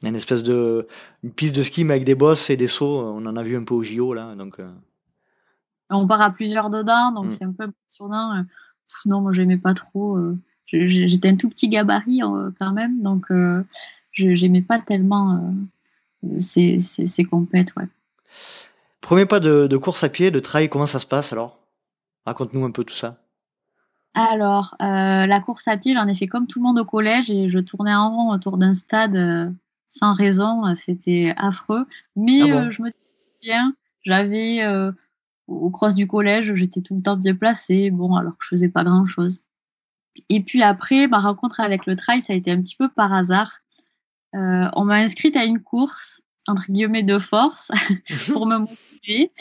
une espèce de une piste de ski mais avec des bosses et des sauts. On en a vu un peu au JO là, donc. Euh. On part à plusieurs dedans, donc mm. c'est un peu impressionnant. non, moi j'aimais pas trop. Euh, j'étais un tout petit gabarit quand même, donc je j'aimais pas tellement ces, ces, ces compètes, ouais. Premier pas de, de course à pied, de trail, comment ça se passe alors? Raconte-nous un peu tout ça. Alors, euh, la course à pied, j'en ai fait comme tout le monde au collège et je tournais en rond autour d'un stade euh, sans raison. C'était affreux. Mais ah euh, je me bien, j'avais au cross du collège, j'étais tout le temps bien placée. Bon, alors que je faisais pas grand chose. Et puis après, ma rencontre avec le trail, ça a été un petit peu par hasard. on m'a inscrite à une course, entre guillemets, de force pour me motiver.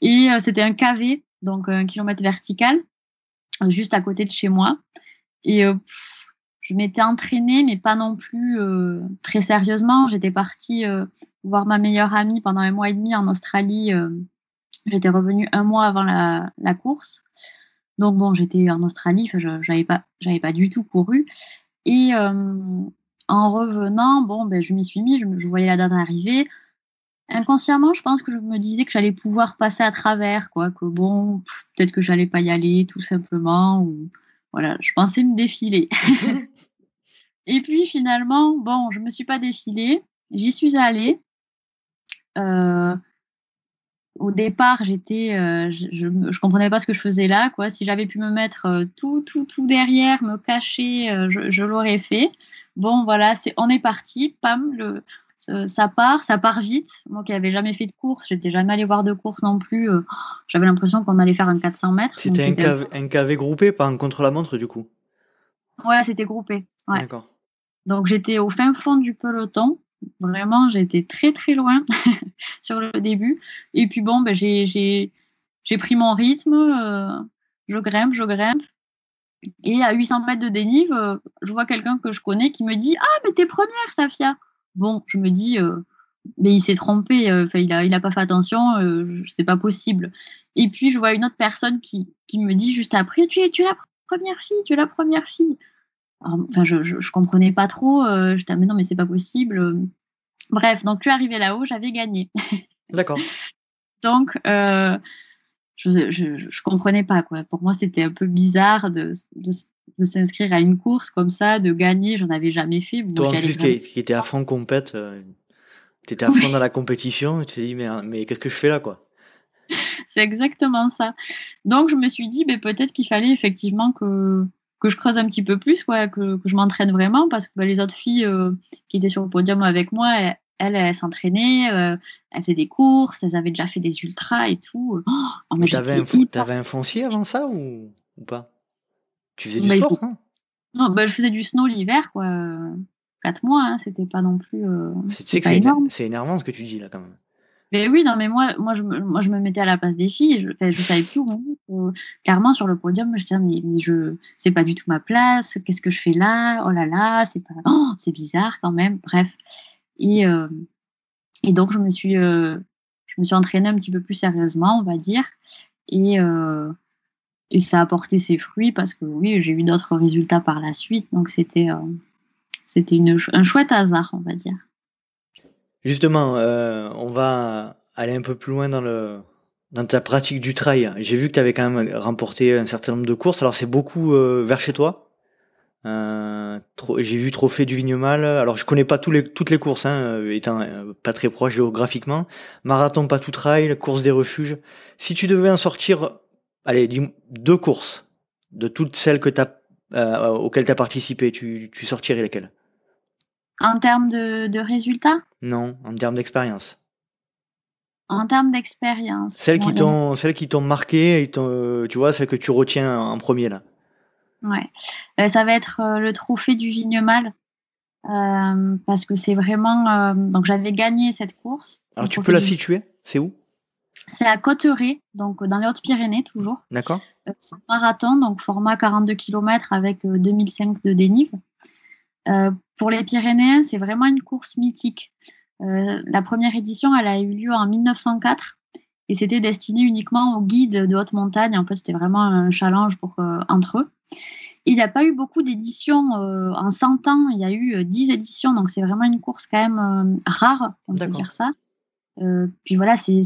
Et c'était un KV, donc un kilomètre vertical, juste à côté de chez moi. Et euh, je m'étais entraînée, mais pas non plus euh, très sérieusement. J'étais partie euh, voir ma meilleure amie pendant un mois et demi en Australie. j'étais revenue un mois avant la, course. Donc bon, j'étais en Australie, je n'avais pas, j'avais pas du tout couru. Et en revenant, bon, ben, je m'y suis mis, je, je, voyais la date arriver inconsciemment, je pense que je me disais que j'allais pouvoir passer à travers, quoi, que bon, peut-être que j'allais pas y aller, tout simplement, ou voilà, je pensais me défiler. et puis finalement, bon, je me suis pas défilée, j'y suis allée. Euh, au départ, j'étais, euh, je, je, comprenais pas ce que je faisais là, quoi. Si j'avais pu me mettre euh, tout, tout, tout derrière, me cacher, je, je l'aurais fait. Bon, voilà, c'est, on est parti, pam, le, ça part, ça part vite. Moi qui n'avais jamais fait de course, j'étais jamais allé voir de course non plus. Euh, j'avais l'impression qu'on allait faire un 400 mètres. C'était un, KV, groupé, pas un contre-la-montre du coup Ouais, c'était groupé. D'accord. Donc j'étais au fin fond du peloton. Vraiment, j'étais très très loin sur le début. Et puis bon, ben, j'ai pris mon rythme. Euh, je grimpe, je grimpe. Et à 800 mètres de dénive, euh, je vois quelqu'un que je connais qui me dit Ah, mais t'es première, Safia bon, je me dis, euh, mais il s'est trompé, il n'a il a pas fait attention, c'est pas possible. Et puis, je vois une autre personne qui, qui me dit juste après, tu es, tu es la première fille, tu es la première fille. Enfin, je, je, comprenais pas trop, je disais, mais non, mais c'est pas possible. Bref, donc, tu es arrivé là-haut, j'avais gagné. D'accord. donc, je, je, je, comprenais pas, quoi. Pour moi, c'était un peu bizarre de, de, de s'inscrire à une course comme ça, de gagner, j'en avais jamais fait. Toi, en plus, qui, était à fond compète, euh, tu étais à fond dans la compétition, tu t'es dit, mais, mais qu'est-ce que je fais là, quoi? C'est exactement ça. Donc, je me suis dit, ben, peut-être qu'il fallait effectivement que, que je creuse un petit peu plus, quoi, que, que je m'entraîne vraiment, parce que ben, les autres filles euh, qui étaient sur le podium avec moi, elles, elles, s'entraînaient, euh, elles faisaient des courses, elles avaient déjà fait des ultras et tout. Oh, mais t'avais un, un, foncier avant ça ou, ou pas? Tu faisais du bah, sport hein? Non, bah, je faisais du snow l'hiver, quoi. Quatre mois, hein, c'était pas non plus. Euh, c'est énorme. C'est énervant ce que tu dis là, quand même. Mais oui, non, mais moi, moi, je, moi, je me mettais à la place des filles. Je, je savais plus où. clairement, sur le podium, je disais, mais, je, c'est pas du tout ma place. Qu'est-ce que je fais là? Oh là là, c'est pas. Oh, c'est bizarre quand même. Bref. Et, euh, et donc, je me suis, euh, je me suis entraînée un petit peu plus sérieusement, on va dire. Et, euh, et ça a porté ses fruits parce que oui, j'ai eu d'autres résultats par la suite. Donc c'était c'était un chouette hasard, on va dire. Justement, euh, on va aller un peu plus loin dans ta pratique du trail. J'ai vu que tu avais quand même remporté un certain nombre de courses. Alors c'est beaucoup euh, vers chez toi. Euh, j'ai vu Trophée du Vignemal. Alors je connais pas toutes les courses, hein, étant pas très proche géographiquement. Marathon pas tout trail, course des refuges. Si tu devais en sortir, allez, deux courses de toutes celles que t'as, auxquelles tu as participé, tu, tu sortirais lesquelles? En termes de, résultats? Non, en termes d'expérience. En termes d'expérience. Celles, qui t'ont, celles qui t'ont marqué, euh, tu vois, celles que tu retiens en premier là. Ouais. Euh, ça va être euh, le trophée du Vignemal. parce que c'est vraiment. donc j'avais gagné cette course. Alors tu peux la situer? C'est où? C'est à Cotteret, donc dans les Hautes-Pyrénées toujours. D'accord. c'est un marathon, donc format 42 km avec 2005 de dénive. Euh, pour les Pyrénéens, c'est vraiment une course mythique. Euh, la première édition, elle a eu lieu en 1904 et c'était destiné uniquement aux guides de haute montagne. En fait, c'était vraiment un challenge pour, euh, entre eux. Il n'y a pas eu beaucoup d'éditions en 100 ans. Il y a eu 10 éditions, donc c'est vraiment une course quand même rare, on peut dire ça. Puis voilà, c'est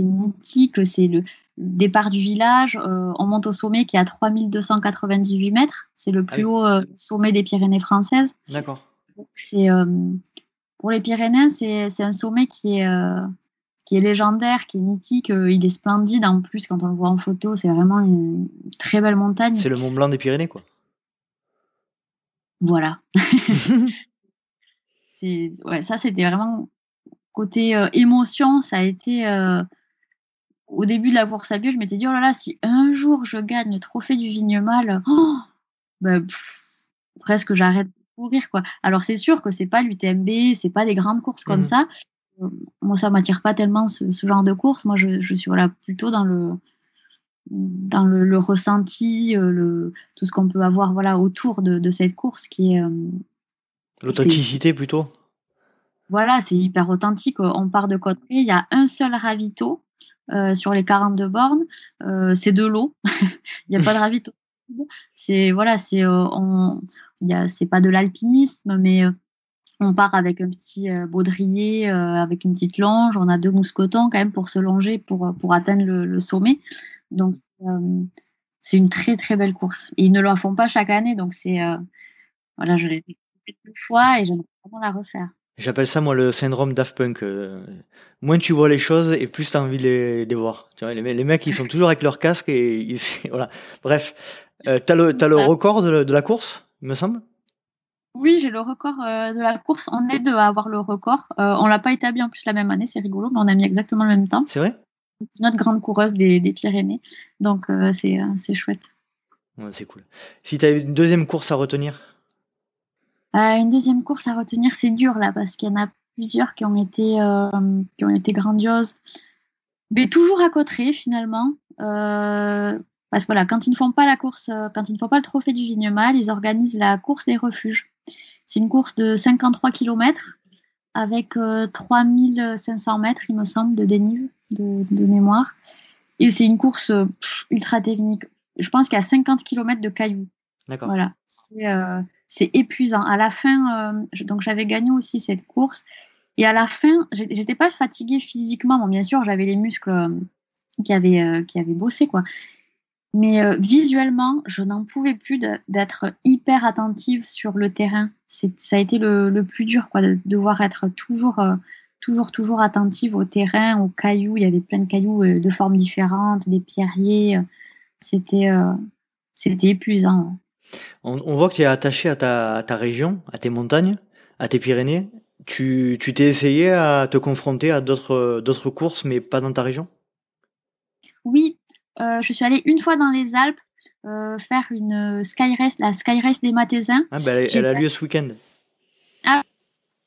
mythique, c'est le, départ du village, euh, on monte au sommet qui est à 3298 mètres. C'est le plus ah haut euh, sommet des Pyrénées françaises. D'accord. C'est euh, pour les Pyrénées, c'est un sommet qui est qui est légendaire, qui est mythique. il est splendide en plus quand on le voit en photo. C'est vraiment une très belle montagne. C'est le Mont Blanc des Pyrénées, quoi. Voilà. ouais, ça c'était vraiment côté émotion. Ça a été au début de la course à pied, je m'étais dit, oh là là, si un jour je gagne le trophée du Vignemal, oh, bah, presque j'arrête de courir. Quoi. Alors c'est sûr que c'est pas l'UTMB, c'est pas des grandes courses comme mmh. ça. Euh, moi, ça m'attire pas tellement ce, genre de course. Moi, je, suis voilà, plutôt dans le dans le, ressenti, euh, le, tout ce qu'on peut avoir voilà, autour de, cette course qui est... Euh, L'authenticité plutôt? Voilà, c'est hyper authentique. On part de côté, il y a un seul ravito euh, sur les 42 bornes, euh, c'est de l'eau. Il n'y a pas de ravito. C'est voilà, c'est euh, c'est pas de l'alpinisme, mais on part avec un petit baudrier, avec une petite longe. On a deux mousquetons quand même pour se longer pour, atteindre le, sommet. Donc, c'est une très très belle course. Et ils ne la font pas chaque année. Donc, c'est. voilà, je l'ai fait deux fois et j'aimerais vraiment la refaire. J'appelle ça, moi, le syndrome Daft Punk. Euh, moins tu vois les choses et plus tu as envie de les, voir. Tu vois, les, les, mecs, ils sont toujours avec leur casque et ils, voilà. Bref, euh, tu as, le, as le record de, de, la course, il me semble? Oui, j'ai le record euh, de la course. On est deux à avoir le record. Euh, on l'a pas établi en plus la même année, c'est rigolo, mais on a mis exactement le même temps. C'est vrai? Notre grande coureuse des, des Pyrénées. Donc, c'est chouette. Ouais, c'est cool. Si tu as une deuxième course à retenir? Une deuxième course à retenir, c'est dur là, parce qu'il y en a plusieurs qui ont été, euh, qui ont été grandioses. Mais toujours à Cotteret finalement. Euh, parce que voilà, quand ils ne font pas la course, quand ils ne font pas le trophée du Vignemal, ils organisent la course des refuges. C'est une course de 53 km avec 3500 mètres, il me semble, de dénive de, mémoire. Et c'est une course ultra technique. Je pense qu'il y a 50 km de cailloux. D'accord. Voilà c'est épuisant. À la fin, euh, donc j'avais gagné aussi cette course. Et à la fin, j'étais pas fatiguée physiquement. Bon, bien sûr, j'avais les muscles euh, qui avaient, euh, qui avaient bossé, quoi. Mais visuellement, je n'en pouvais plus d'être hyper attentive sur le terrain. Ça a été le, plus dur, quoi, de devoir être toujours, toujours, toujours attentive au terrain, aux cailloux. Il y avait plein de cailloux de formes différentes, des pierriers. C'était, c'était épuisant. On, voit que tu es attaché à ta, région, à tes montagnes, à tes Pyrénées. Tu t'es essayé à te confronter à d'autres courses, mais pas dans ta région? Oui, euh, je suis allée une fois dans les Alpes euh, faire une Sky Race, la Sky Race des Mathésins. Ah, bah, elle, a lieu ce week-end. Ah,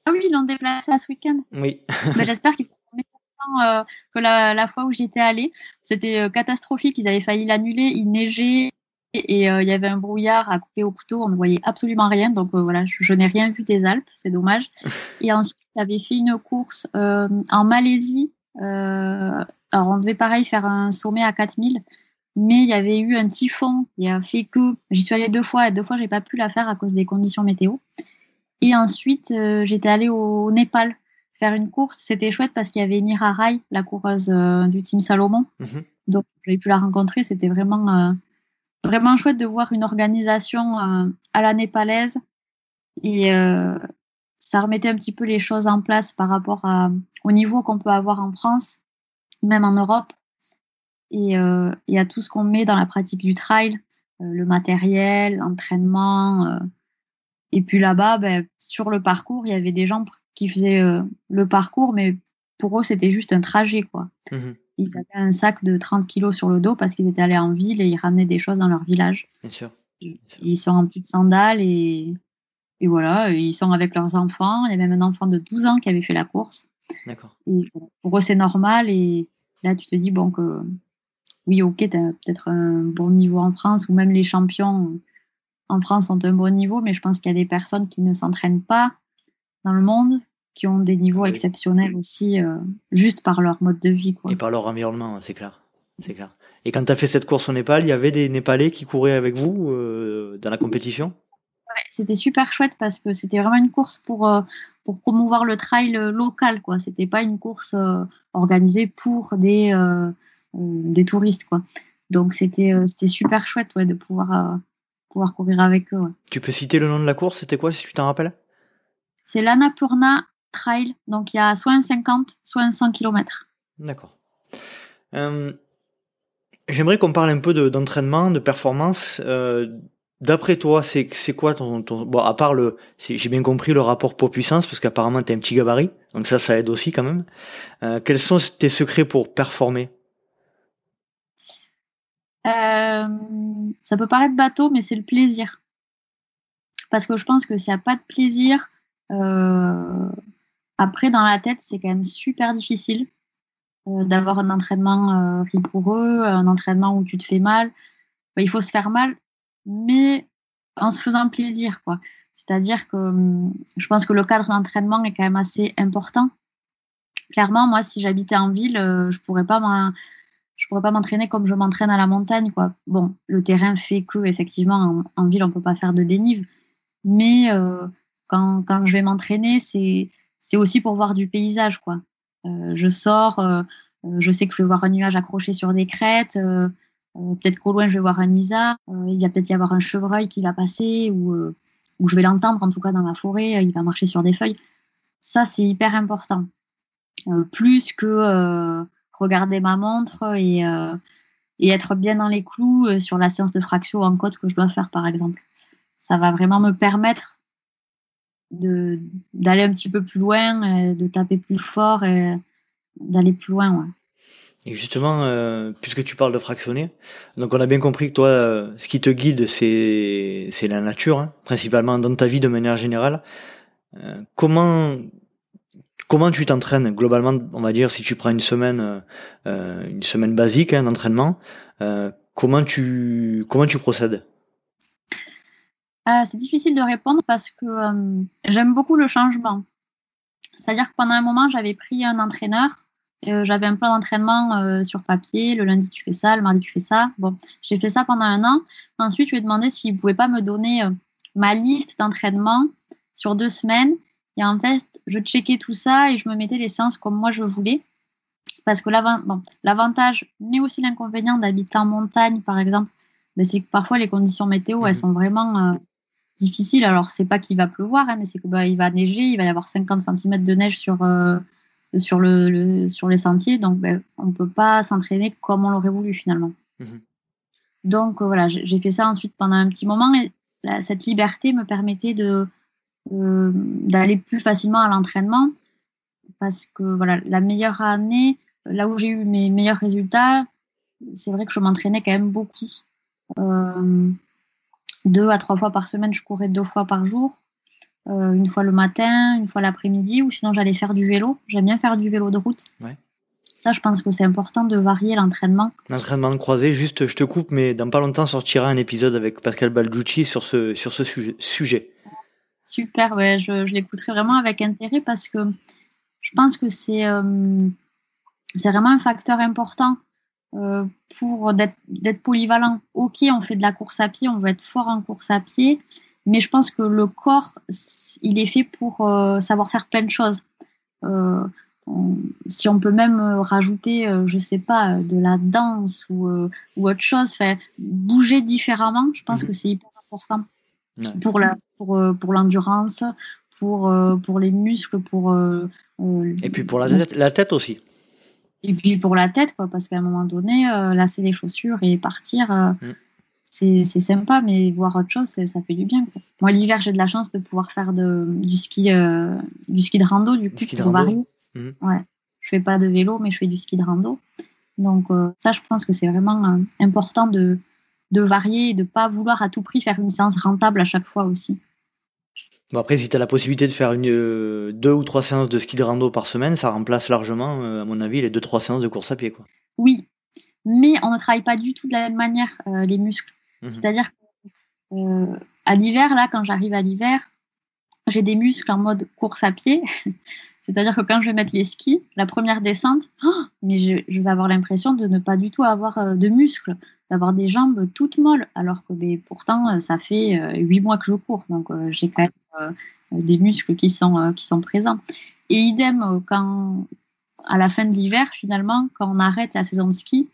ah, oui, ils l'ont déplacé à ce week-end. Oui. Bah, j'espère qu'ils sont euh, que la, la, fois où j'y étais allée. C'était catastrophique, ils avaient failli l'annuler, il neigeait, et euh, il y avait un brouillard à couper au couteau, on ne voyait absolument rien. Donc euh, voilà, je, n'ai rien vu des Alpes, c'est dommage. Et ensuite, j'avais fait une course euh, en Malaisie. alors on devait pareil faire un sommet à 4000, mais il y avait eu un typhon qui a fait que j'y suis allée deux fois et deux fois j'ai pas pu la faire à cause des conditions météo. Et ensuite, j'étais allée au Népal faire une course. C'était chouette parce qu'il y avait Mira Rai, la coureuse du team Salomon. Mhm. Donc, j'ai pu la rencontrer. C'était vraiment, vraiment chouette de voir une organisation euh, à la népalaise. Et ça remettait un petit peu les choses en place par rapport à, au niveau qu'on peut avoir en France, même en Europe. Et, et à tout ce qu'on met dans la pratique du trail, le matériel, l'entraînement. et puis là-bas, ben, sur le parcours, il y avait des gens qui faisaient euh, le parcours, mais pour eux, c'était juste un trajet. quoi. Mhm. Ils avaient un sac de 30 kilos sur le dos parce qu'ils étaient allés en ville et ils ramenaient des choses dans leur village. Bien sûr. Ils sont en petites sandales et, et voilà, ils sont avec leurs enfants. Il y a même un enfant de 12 ans qui avait fait la course. D'accord. Pour eux, c'est normal. Et là, tu te dis, bon, que oui, ok, tu as peut-être un bon niveau en France ou même les champions en France ont un bon niveau, mais je pense qu'il y a des personnes qui ne s'entraînent pas dans le monde qui ont des niveaux exceptionnels aussi, euh, juste par leur mode de vie. Quoi. Et par leur environnement, c'est clair. C'est clair. Et quand tu as fait cette course au Népal, il y avait des Népalais qui couraient avec vous euh, dans la compétition? Ouais, C'était super chouette parce que c'était vraiment une course pour, euh, pour promouvoir le trail local. quoi. C'était pas une course organisée pour des, des touristes. quoi. Donc c'était c'était super chouette ouais, de pouvoir, pouvoir courir avec eux. Tu peux citer le nom de la course? C'était quoi si tu t'en rappelles? C'est l'Annapurna trail. Donc il y a soit un 50, soit un 100 km. D'accord. Euh, j'aimerais qu'on parle un peu d'entraînement, de, performance. Euh, d'après toi, c'est quoi ton, Bon, à part le... J'ai bien compris le rapport poids-puissance, parce qu'apparemment tu es un petit gabarit, donc ça, ça aide aussi quand même. Euh, quels sont tes secrets pour performer? Ça peut paraître bateau, mais c'est le plaisir. Parce que je pense que s'il n'y a pas de plaisir, après, dans la tête, c'est quand même super difficile euh, d'avoir un entraînement euh, rigoureux, un entraînement où tu te fais mal. il faut se faire mal, mais en se faisant plaisir, quoi. C'est-à-dire que hum, je pense que le cadre d'entraînement est quand même assez important. Clairement, moi, si j'habitais en ville, euh, je pourrais pas je pourrais pas m'entraîner comme je m'entraîne à la montagne, quoi. Bon, le terrain fait que effectivement en, ville on peut pas faire de dénive, mais quand, je vais m'entraîner, c'est c'est aussi pour voir du paysage, quoi. Euh, je sors, euh, euh, je sais que je vais voir un nuage accroché sur des crêtes. peut-être qu'au loin, je vais voir un isa. il va peut-être y avoir un chevreuil qui va passer ou, je vais l'entendre, en tout cas dans la forêt. il va marcher sur des feuilles. Ça, c'est hyper important. plus que regarder ma montre et, être bien dans les clous sur la séance de fraction en côte que je dois faire, par exemple. Ça va vraiment me permettre d'aller un petit peu plus loin, de taper plus fort et d'aller plus loin. Et justement, euh, puisque tu parles de fractionner, donc on a bien compris que toi, euh, ce qui te guide, c'est c'est la nature, hein, principalement dans ta vie de manière générale. Euh, comment comment tu t'entraînes globalement On va dire si tu prends une semaine une semaine basique hein, d'entraînement, comment tu comment tu procèdes? Euh, c'est difficile de répondre parce que euh, j'aime beaucoup le changement. C'est-à-dire que pendant un moment, j'avais pris un entraîneur. Euh, j'avais un plan d'entraînement sur papier. Le lundi, tu fais ça. Le mardi, tu fais ça. Bon, j'ai fait ça pendant un an. Ensuite, je lui ai demandé s'il ne pouvait pas me donner ma liste d'entraînement sur deux semaines. Et en fait, je checkais tout ça et je me mettais les séances comme moi je voulais. Parce que l'avantage, mais aussi l'inconvénient d'habiter en montagne, par exemple, ben, c'est que parfois les conditions météo, elles mmh sont vraiment difficile. Alors, c'est pas qu'il va pleuvoir, hein, mais c'est qu'il bah, va neiger, il va y avoir 50 cm de neige sur, euh, sur, le, sur les sentiers. Donc, ben, on ne peut pas s'entraîner comme on l'aurait voulu finalement. Mhm. Donc, euh, voilà, j'ai fait ça ensuite pendant un petit moment et cette liberté me permettait de euh, d'aller plus facilement à l'entraînement parce que voilà, la meilleure année, là où j'ai eu mes meilleurs résultats, c'est vrai que je m'entraînais quand même beaucoup deux à trois fois par semaine, je courais deux fois par jour. Euh, une fois le matin, une fois l'après-midi, ou sinon j'allais faire du vélo. J'aime bien faire du vélo de route. Ça, je pense que c'est important de varier l'entraînement. L'entraînement croisé, juste, je te coupe, mais dans pas longtemps sortira un épisode avec Pascal Balducci sur ce, sur ce sujet. Super, ouais, je, je l'écouterai vraiment avec intérêt parce que je pense que c'est euh, c'est vraiment un facteur important euh, pour d'être polyvalent. Ok, on fait de la course à pied, on veut être fort en course à pied, mais je pense que le corps, il est fait pour euh, savoir faire plein de choses. si on peut même rajouter, je sais pas, de la danse ou, ou autre chose, bouger différemment, je pense mhm. que c'est hyper important pour la pour, pour l'endurance, pour, pour les muscles, pour et puis pour la tête, la tête aussi. Et puis pour la tête, quoi, parce qu'à un moment donné, lasser les chaussures et partir, mm c'est sympa, mais voir autre chose, ça fait du bien. Moi, l'hiver, j'ai de la chance de pouvoir faire de, du, ski, euh, du ski de rando, du coup, pour varier. Mhm. Ouais. Je fais pas de vélo, mais je fais du ski de rando. Donc, euh, ça, je pense que c'est vraiment euh, important de, de varier et de pas vouloir à tout prix faire une séance rentable à chaque fois aussi. Bon après, si tu as la possibilité de faire une, deux ou trois séances de ski de rando par semaine, ça remplace largement, à mon avis, les deux trois séances de course à pied. Quoi. Oui, mais on ne travaille pas du tout de la même manière les muscles. Mmh C'est-à-dire qu'à euh, l'hiver, là, quand j'arrive à l'hiver, j'ai des muscles en mode course à pied. C'est-à-dire que quand je vais mettre les skis, la première descente, oh, mais je, vais avoir l'impression de ne pas du tout avoir euh, de muscles, d'avoir des jambes toutes molles, alors que ben, pourtant, ça fait euh, huit mois que je cours. Donc, j'ai quand même des muscles qui sont, présents. Et idem, quand, à la fin de l'hiver, finalement, quand on arrête la saison de ski,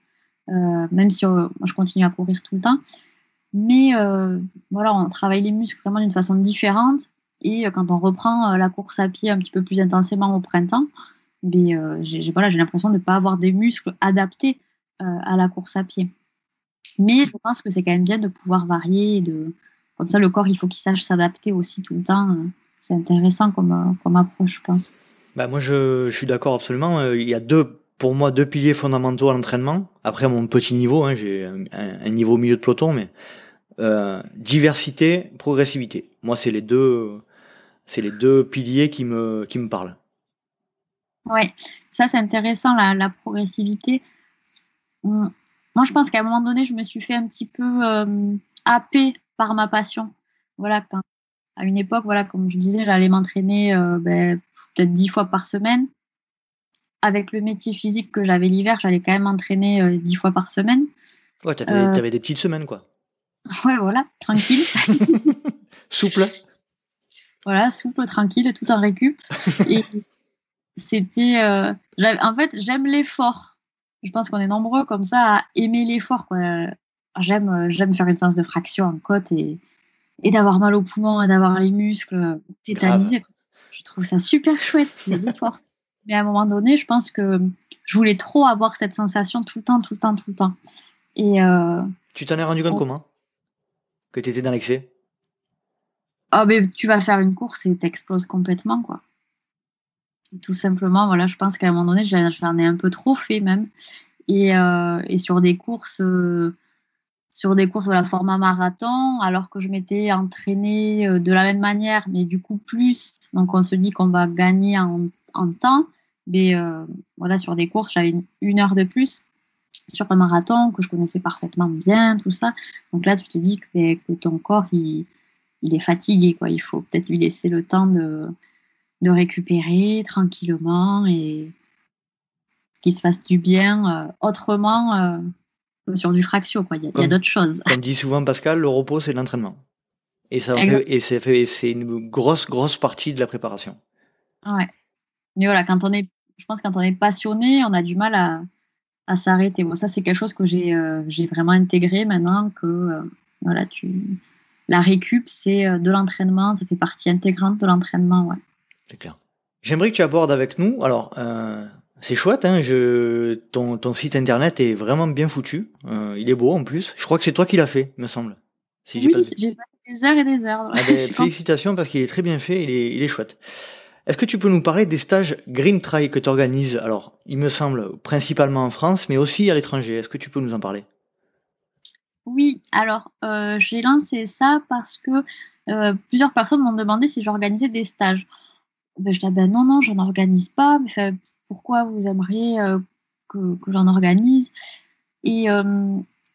même si je continue à courir tout le temps, mais euh, voilà, on travaille les muscles vraiment d'une façon différente. Et euh, quand on reprend euh, la course à pied un petit peu plus intensément au printemps, ben, j'ai voilà, l'impression de ne pas avoir des muscles adaptés à la course à pied. Mais je pense que c'est quand même bien de pouvoir varier. De... Comme ça, le corps, il faut qu'il sache s'adapter aussi tout le temps. C'est intéressant comme, comme approche, je pense. Bah moi, je, je suis d'accord absolument. Il y a deux pour moi deux piliers fondamentaux à l'entraînement. Après mon petit niveau, hein, j'ai un, un, niveau milieu de peloton, mais euh, diversité, progressivité. Moi, c'est les deux, c'est les deux piliers qui me, qui me parlent. Ouais, ça c'est intéressant la, la, progressivité. Moi, je pense qu'à un moment donné, je me suis fait un petit peu euh, happer par ma passion. Voilà, quand, à une époque, voilà, comme je disais, j'allais m'entraîner euh, ben, peut-être dix fois par semaine. Avec le métier physique que j'avais l'hiver, j'allais quand même m'entraîner euh, dix fois par semaine. Ouais, t'avais, avais des petites semaines, quoi. Ouais, voilà, tranquille. souple. Voilà, souple, tranquille, tout en récup. Et c'était. Euh, en fait, j'aime l'effort. Je pense qu'on est nombreux comme ça à aimer l'effort. J'aime, euh, j'aime faire une séance de fraction en côte et, et d'avoir mal aux poumons et d'avoir les muscles tétanisés. Je trouve ça super chouette, c'est l'effort. Mais à un moment donné, je pense que je voulais trop avoir cette sensation tout le temps, tout le temps, tout le temps. Et euh, tu t'en es rendu compte comment? Que tu étais dans l'excès? Ah, mais tu vas faire une course et t'exploses complètement, quoi. Tout simplement, voilà, je pense qu'à un moment donné, j'en ai un peu trop fait même. Et, euh, et sur des courses, euh, sur des courses, voilà, format marathon, alors que je m'étais entraînée euh, de la même manière, mais du coup plus. Donc on se dit qu'on va gagner en, en temps. Mais voilà, sur des courses, j'avais une heure de plus sur un marathon que je connaissais parfaitement bien, tout ça. Donc là, tu te dis que, ben, que ton corps, il, il, est fatigué. Quoi. Il faut peut-être lui laisser le temps de, de récupérer tranquillement et qu'il se fasse du bien euh, autrement euh, sur du fraction. Quoi. Il y a, d'autres choses. Comme dit souvent Pascal, le repos, c'est l'entraînement. Et ça fait, et c'est, fait, c'est une grosse, grosse partie de la préparation. Ouais. Mais voilà, quand on est, je pense quand on est passionné, on a du mal à, à s'arrêter. Bon, ça, c'est quelque chose que j'ai euh, vraiment intégré maintenant que euh, voilà, tu... la récup, c'est de l'entraînement, ça fait partie intégrante de l'entraînement. Ouais. C'est clair. J'aimerais que tu abordes avec nous. Alors, c'est chouette, hein, je... ton, ton, site internet est vraiment bien foutu. il est beau en plus. Je crois que c'est toi qui l'as fait, me semble. Si oui, j'ai fait des heures et des heures. Ah ben, félicitations parce qu'il est très bien fait, il est, il est chouette. Est-ce que tu peux nous parler des stages Green Try que tu organises Alors, il me semble principalement en France, mais aussi à l'étranger. Est-ce que tu peux nous en parler? Oui, alors euh, j'ai lancé ça parce que euh, plusieurs personnes m'ont demandé si j'organisais des stages. Ben, je dis ben non, non, je n'en organise pas. Mais pourquoi vous aimeriez euh, que, j'en organise? Et,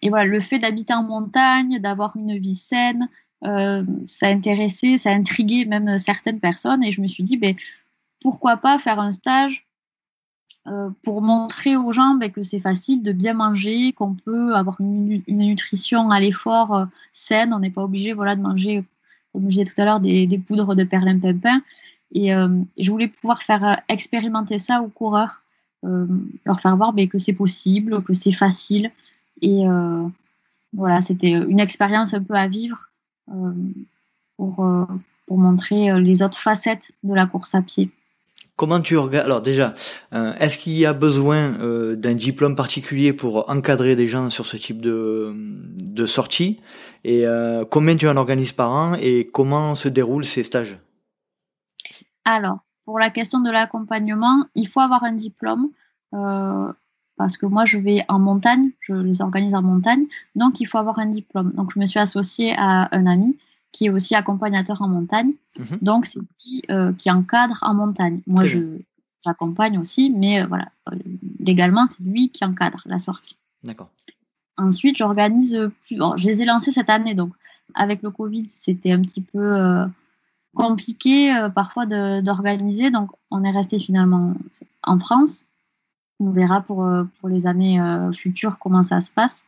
et, voilà, le fait d'habiter en montagne, d'avoir une vie saine, euh, ça a intéressé, ça a intrigué même certaines personnes et je me suis dit, ben, pourquoi pas faire un stage euh, pour montrer aux gens ben, que c'est facile de bien manger, qu'on peut avoir une, nutrition à l'effort euh, saine, on n'est pas obligé voilà, de manger, comme je disais tout à l'heure, des, des poudres de perlimpinpin. Et je voulais pouvoir faire expérimenter ça aux coureurs, leur faire voir ben, que c'est possible, que c'est facile. Et voilà, c'était une expérience un peu à vivre pour, pour montrer les autres facettes de la course à pied. Comment tu Alors déjà, euh, est-ce qu'il y a besoin euh, d'un diplôme particulier pour encadrer des gens sur ce type de, de sortie? Et euh, combien tu en organises par an et comment se déroulent ces stages? Alors, pour la question de l'accompagnement, il faut avoir un diplôme parce que moi je vais en montagne, je les organise en montagne, donc il faut avoir un diplôme. Donc je me suis associée à un ami qui est aussi accompagnateur en montagne. Mhm. Donc, c'est lui euh, qui encadre en montagne. Moi, je, j'accompagne aussi, mais euh, voilà, euh, légalement, c'est lui qui encadre la sortie. D'accord. Ensuite, j'organise plus. je les ai lancés cette année, donc avec le Covid, c'était un petit peu compliqué parfois d'organiser. Donc, on est resté finalement en France. On verra pour, pour les années futures comment ça se passe.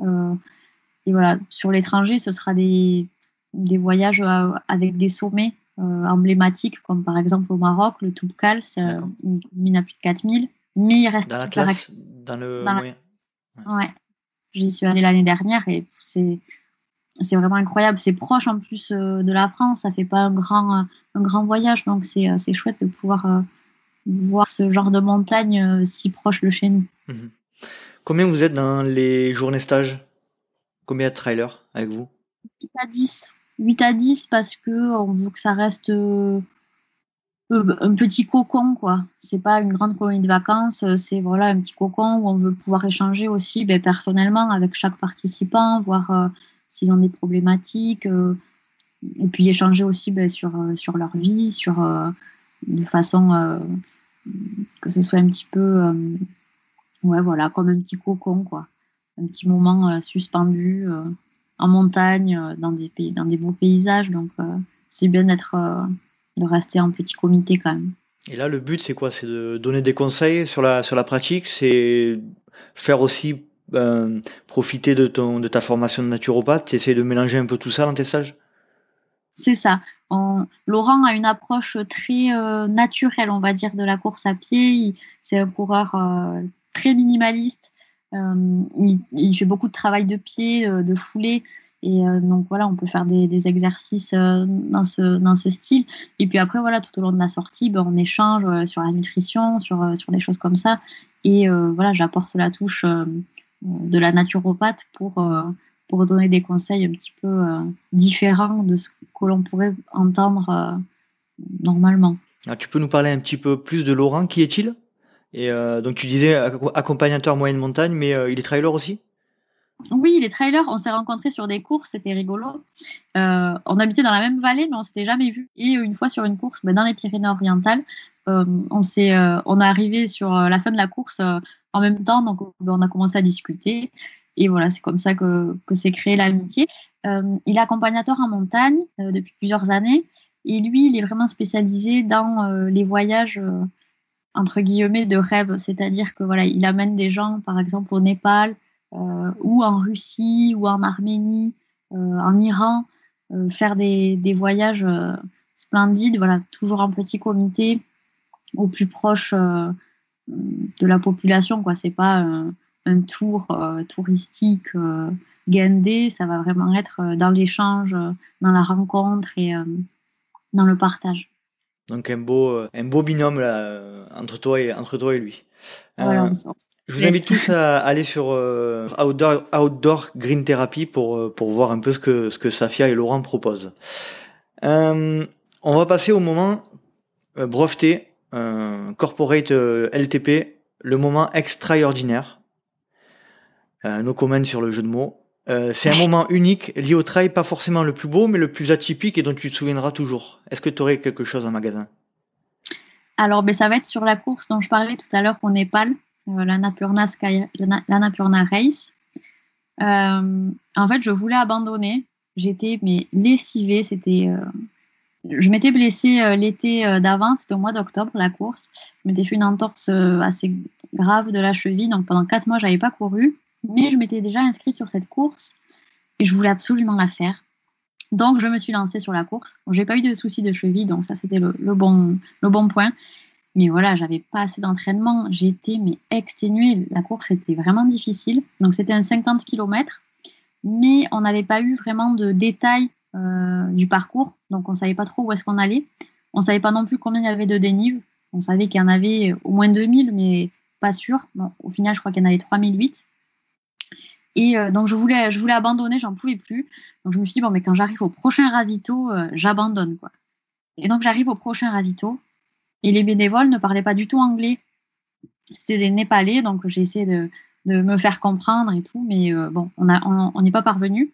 et voilà, sur l'étranger, ce sera des, des voyages euh, avec des sommets euh, emblématiques, comme par exemple au Maroc, le Toubkal, c'est une mine à plus de 4000, mais il reste dans super dans le moyen. Ouais. J'y suis allée l'année dernière et c'est c'est vraiment incroyable. C'est proche en plus euh, de la France, ça fait pas un grand, un grand voyage, donc c'est chouette de pouvoir voir ce genre de montagne si proche de chez nous. Mhm. Combien vous êtes dans les journées stages Combien de trailers avec vous? 8 à 10. 8 à 10 parce que on veut que ça reste euh, un petit cocon quoi. C'est pas une grande colonie de vacances, c'est voilà un petit cocon où on veut pouvoir échanger aussi ben, personnellement avec chaque participant, voir euh, s'ils ont des problématiques euh, et puis échanger aussi ben, sur sur leur vie, sur de façon que ce soit un petit peu ouais voilà comme un petit cocon quoi, un petit moment suspendu en montagne, euh, dans des pays, dans des beaux paysages. Donc, euh, c'est bien d'être, euh, de rester en petit comité quand même. Et là, le but, c'est quoi? C'est de donner des conseils sur la, sur la pratique? C'est faire aussi profiter de, ton, de ta formation de naturopathe Tu essaies de mélanger un peu tout ça dans tes stages? C'est ça. Laurent a une approche très naturelle, on va dire, de la course à pied. C'est un coureur très minimaliste. Euh, il, fait beaucoup de travail de pied, euh, de foulée. Et euh, donc voilà, on peut faire des, exercices dans, ce, dans ce style. Et puis après, voilà, tout au long de la sortie, ben, on échange sur la nutrition, sur, sur des choses comme ça. Et voilà, j'apporte la touche de la naturopathe pour, pour donner des conseils un petit peu différents de ce que l'on pourrait entendre normalement. Ah, tu peux nous parler un petit peu plus de Laurent Qui est-il? Et euh, donc tu disais accompagnateur moyenne montagne, mais euh, il est trailer aussi? Oui, il est trailer. On s'est rencontrés sur des courses, c'était rigolo. Euh, on habitait dans la même vallée, mais on s'était jamais vu. Et une fois sur une course, ben, dans les Pyrénées-Orientales, on s'est, on est arrivé sur la fin de la course en même temps, donc on a commencé à discuter. Et voilà, c'est comme ça que, que s'est créée l'amitié. il est accompagnateur en montagne depuis plusieurs années. Et lui, il est vraiment spécialisé dans les voyages entre guillemets de rêve, c'est-à-dire que voilà, il amène des gens, par exemple au Népal euh, ou en Russie ou en Arménie, euh, en Iran, euh, faire des, des voyages splendides, voilà, toujours en petit comité, au plus proche de la population, quoi. C'est pas un, un tour touristique guindé, ça va vraiment être dans l'échange, dans la rencontre et dans le partage. Donc un beau, euh, un beau binôme là, euh, entre, toi et, entre toi et lui. Euh, je vous invite tous à aller sur Outdoor, Outdoor Green Therapy pour, pour voir un peu ce que, ce que Safia et Laurent proposent. on va passer au moment breveté, corporate LTP, le moment extraordinaire. nos comments sur le jeu de mots. Euh, c'est un moment unique lié au trail, pas forcément le plus beau, mais le plus atypique et dont tu te souviendras toujours. Est-ce que tu aurais quelque chose en magasin? Alors, ben, ça va être sur la course dont je parlais tout à l'heure au Népal, euh, la, Napurna la, Race. Euh, en fait, je voulais abandonner. J'étais mais lessivée. C'était, je m'étais blessée l'été d'avant, c'était au mois d'octobre la course. Je m'étais fait une entorse assez grave de la cheville, donc pendant quatre mois, j'avais pas couru mais je m'étais déjà inscrite sur cette course et je voulais absolument la faire. Donc, je me suis lancée sur la course. J'ai pas eu de soucis de cheville, donc ça, c'était le, bon, le bon point. Mais voilà, j'avais pas assez d'entraînement. J'étais mais exténuée. La course était vraiment difficile. Donc, c'était un 50 km. Mais on n'avait pas eu vraiment de détails euh, du parcours. Donc, on savait pas trop où est-ce qu'on allait. On savait pas non plus combien il y avait de dénive. On savait qu'il y en avait au moins 2000, mais pas sûr. au final, je crois qu'il y en avait 3008. Et euh, donc, je voulais, je voulais abandonner, j'en pouvais plus. Donc, je me suis dit, bon, mais quand j'arrive au prochain ravito, euh, j'abandonne, quoi. Et donc, j'arrive au prochain ravito. Et les bénévoles ne parlaient pas du tout anglais. C'était des Népalais, donc j'ai essayé de, me faire comprendre et tout. Mais euh, bon, on n'est on, pas parvenu.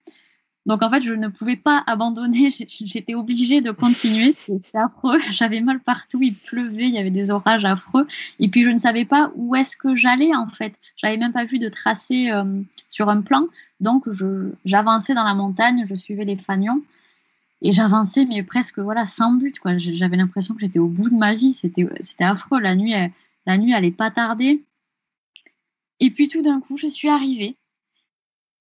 Donc en fait, je ne pouvais pas abandonner, j'étais obligée de continuer, c'était affreux, j'avais mal partout, il pleuvait, il y avait des orages affreux, et puis je ne savais pas où est-ce que j'allais en fait, j'avais même pas vu de tracé euh, sur un plan, donc j'avançais dans la montagne, je suivais les fanions, et j'avançais mais presque voilà sans but j'avais l'impression que j'étais au bout de ma vie, c'était affreux, la nuit, la nuit elle pas tardée, et puis tout d'un coup je suis arrivée,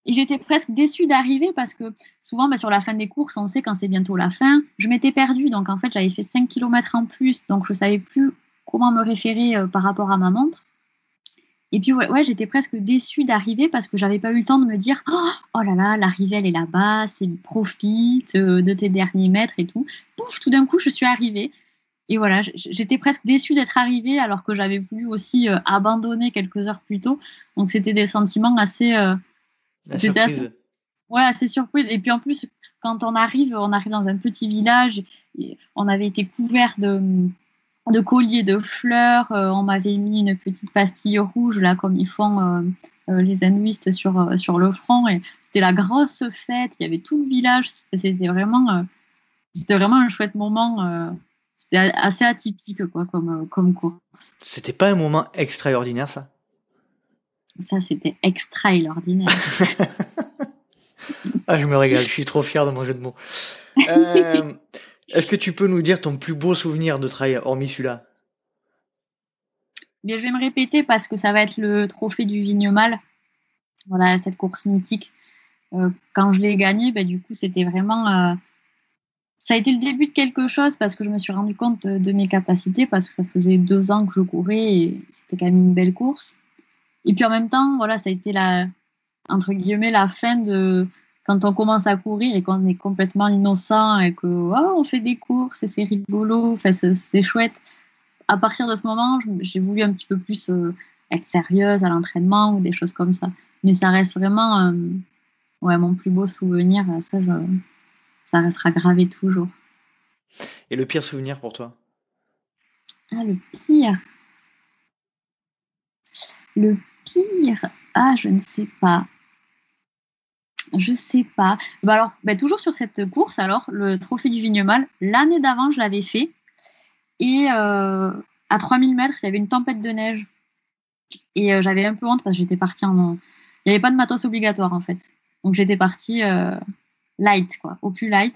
et j'étais presque déçue d'arriver parce que souvent, bah, sur la fin des courses, on sait quand c'est bientôt la fin. Je m'étais perdue, donc en fait, j'avais fait 5 km en plus, donc je ne savais plus comment me référer euh, par rapport à ma montre. Et puis, ouais, j'étais presque déçue d'arriver parce que j'avais pas eu le temps de me dire oh, oh là là, l'arrivée, elle est là-bas, c'est profite euh, de tes derniers mètres et tout. Pouf, tout d'un coup, je suis arrivée. Et voilà, j'étais presque déçue d'être arrivée alors que j'avais voulu aussi euh, abandonner quelques heures plus tôt. Donc, c'était des sentiments assez, c'était Assez... Ouais, assez surprise. Et puis en plus, quand on arrive, on arrive dans un petit village. On avait été couvert de, de colliers de fleurs. Euh, on m'avait mis une petite pastille rouge, là, comme ils font euh, euh, les hindouistes sur, sur le front. Et c'était la grosse fête. Il y avait tout le village. C'était vraiment, c'était vraiment un chouette moment. c'était assez atypique, quoi, comme, comme course. C'était pas un moment extraordinaire, ça? Ça, c'était extraordinaire. ah, je me régale, je suis trop fier de mon jeu de mots. Euh, est-ce que tu peux nous dire ton plus beau souvenir de trail, hormis celui-là? Bien, Je vais me répéter parce que ça va être le trophée du Vignemal. Voilà, cette course mythique. Euh, quand je l'ai gagné, ben, du coup, c'était vraiment. Euh, ça a été le début de quelque chose parce que je me suis rendu compte de mes capacités parce que ça faisait deux ans que je courais et c'était quand même une belle course. Et puis en même temps, voilà, ça a été la, entre guillemets, la fin de quand on commence à courir et qu'on est complètement innocent et que oh, on fait des courses et c'est rigolo, enfin, c'est chouette. À partir de ce moment, j'ai voulu un petit peu plus euh, être sérieuse à l'entraînement ou des choses comme ça. Mais ça reste vraiment euh, ouais, mon plus beau souvenir. Ça, ça restera gravé toujours. Et le pire souvenir pour toi? Ah, le pire Le pire? Ah, je ne sais pas. Je sais pas. Bah alors, bah toujours sur cette course, alors, le trophée du Vignemal, l'année d'avant, je l'avais fait. Et euh, à 3000 mètres, il y avait une tempête de neige. Et euh, j'avais un peu honte parce que j'étais partie en. Il n'y avait pas de matos obligatoire, en fait. Donc j'étais partie euh, light, quoi, au plus light.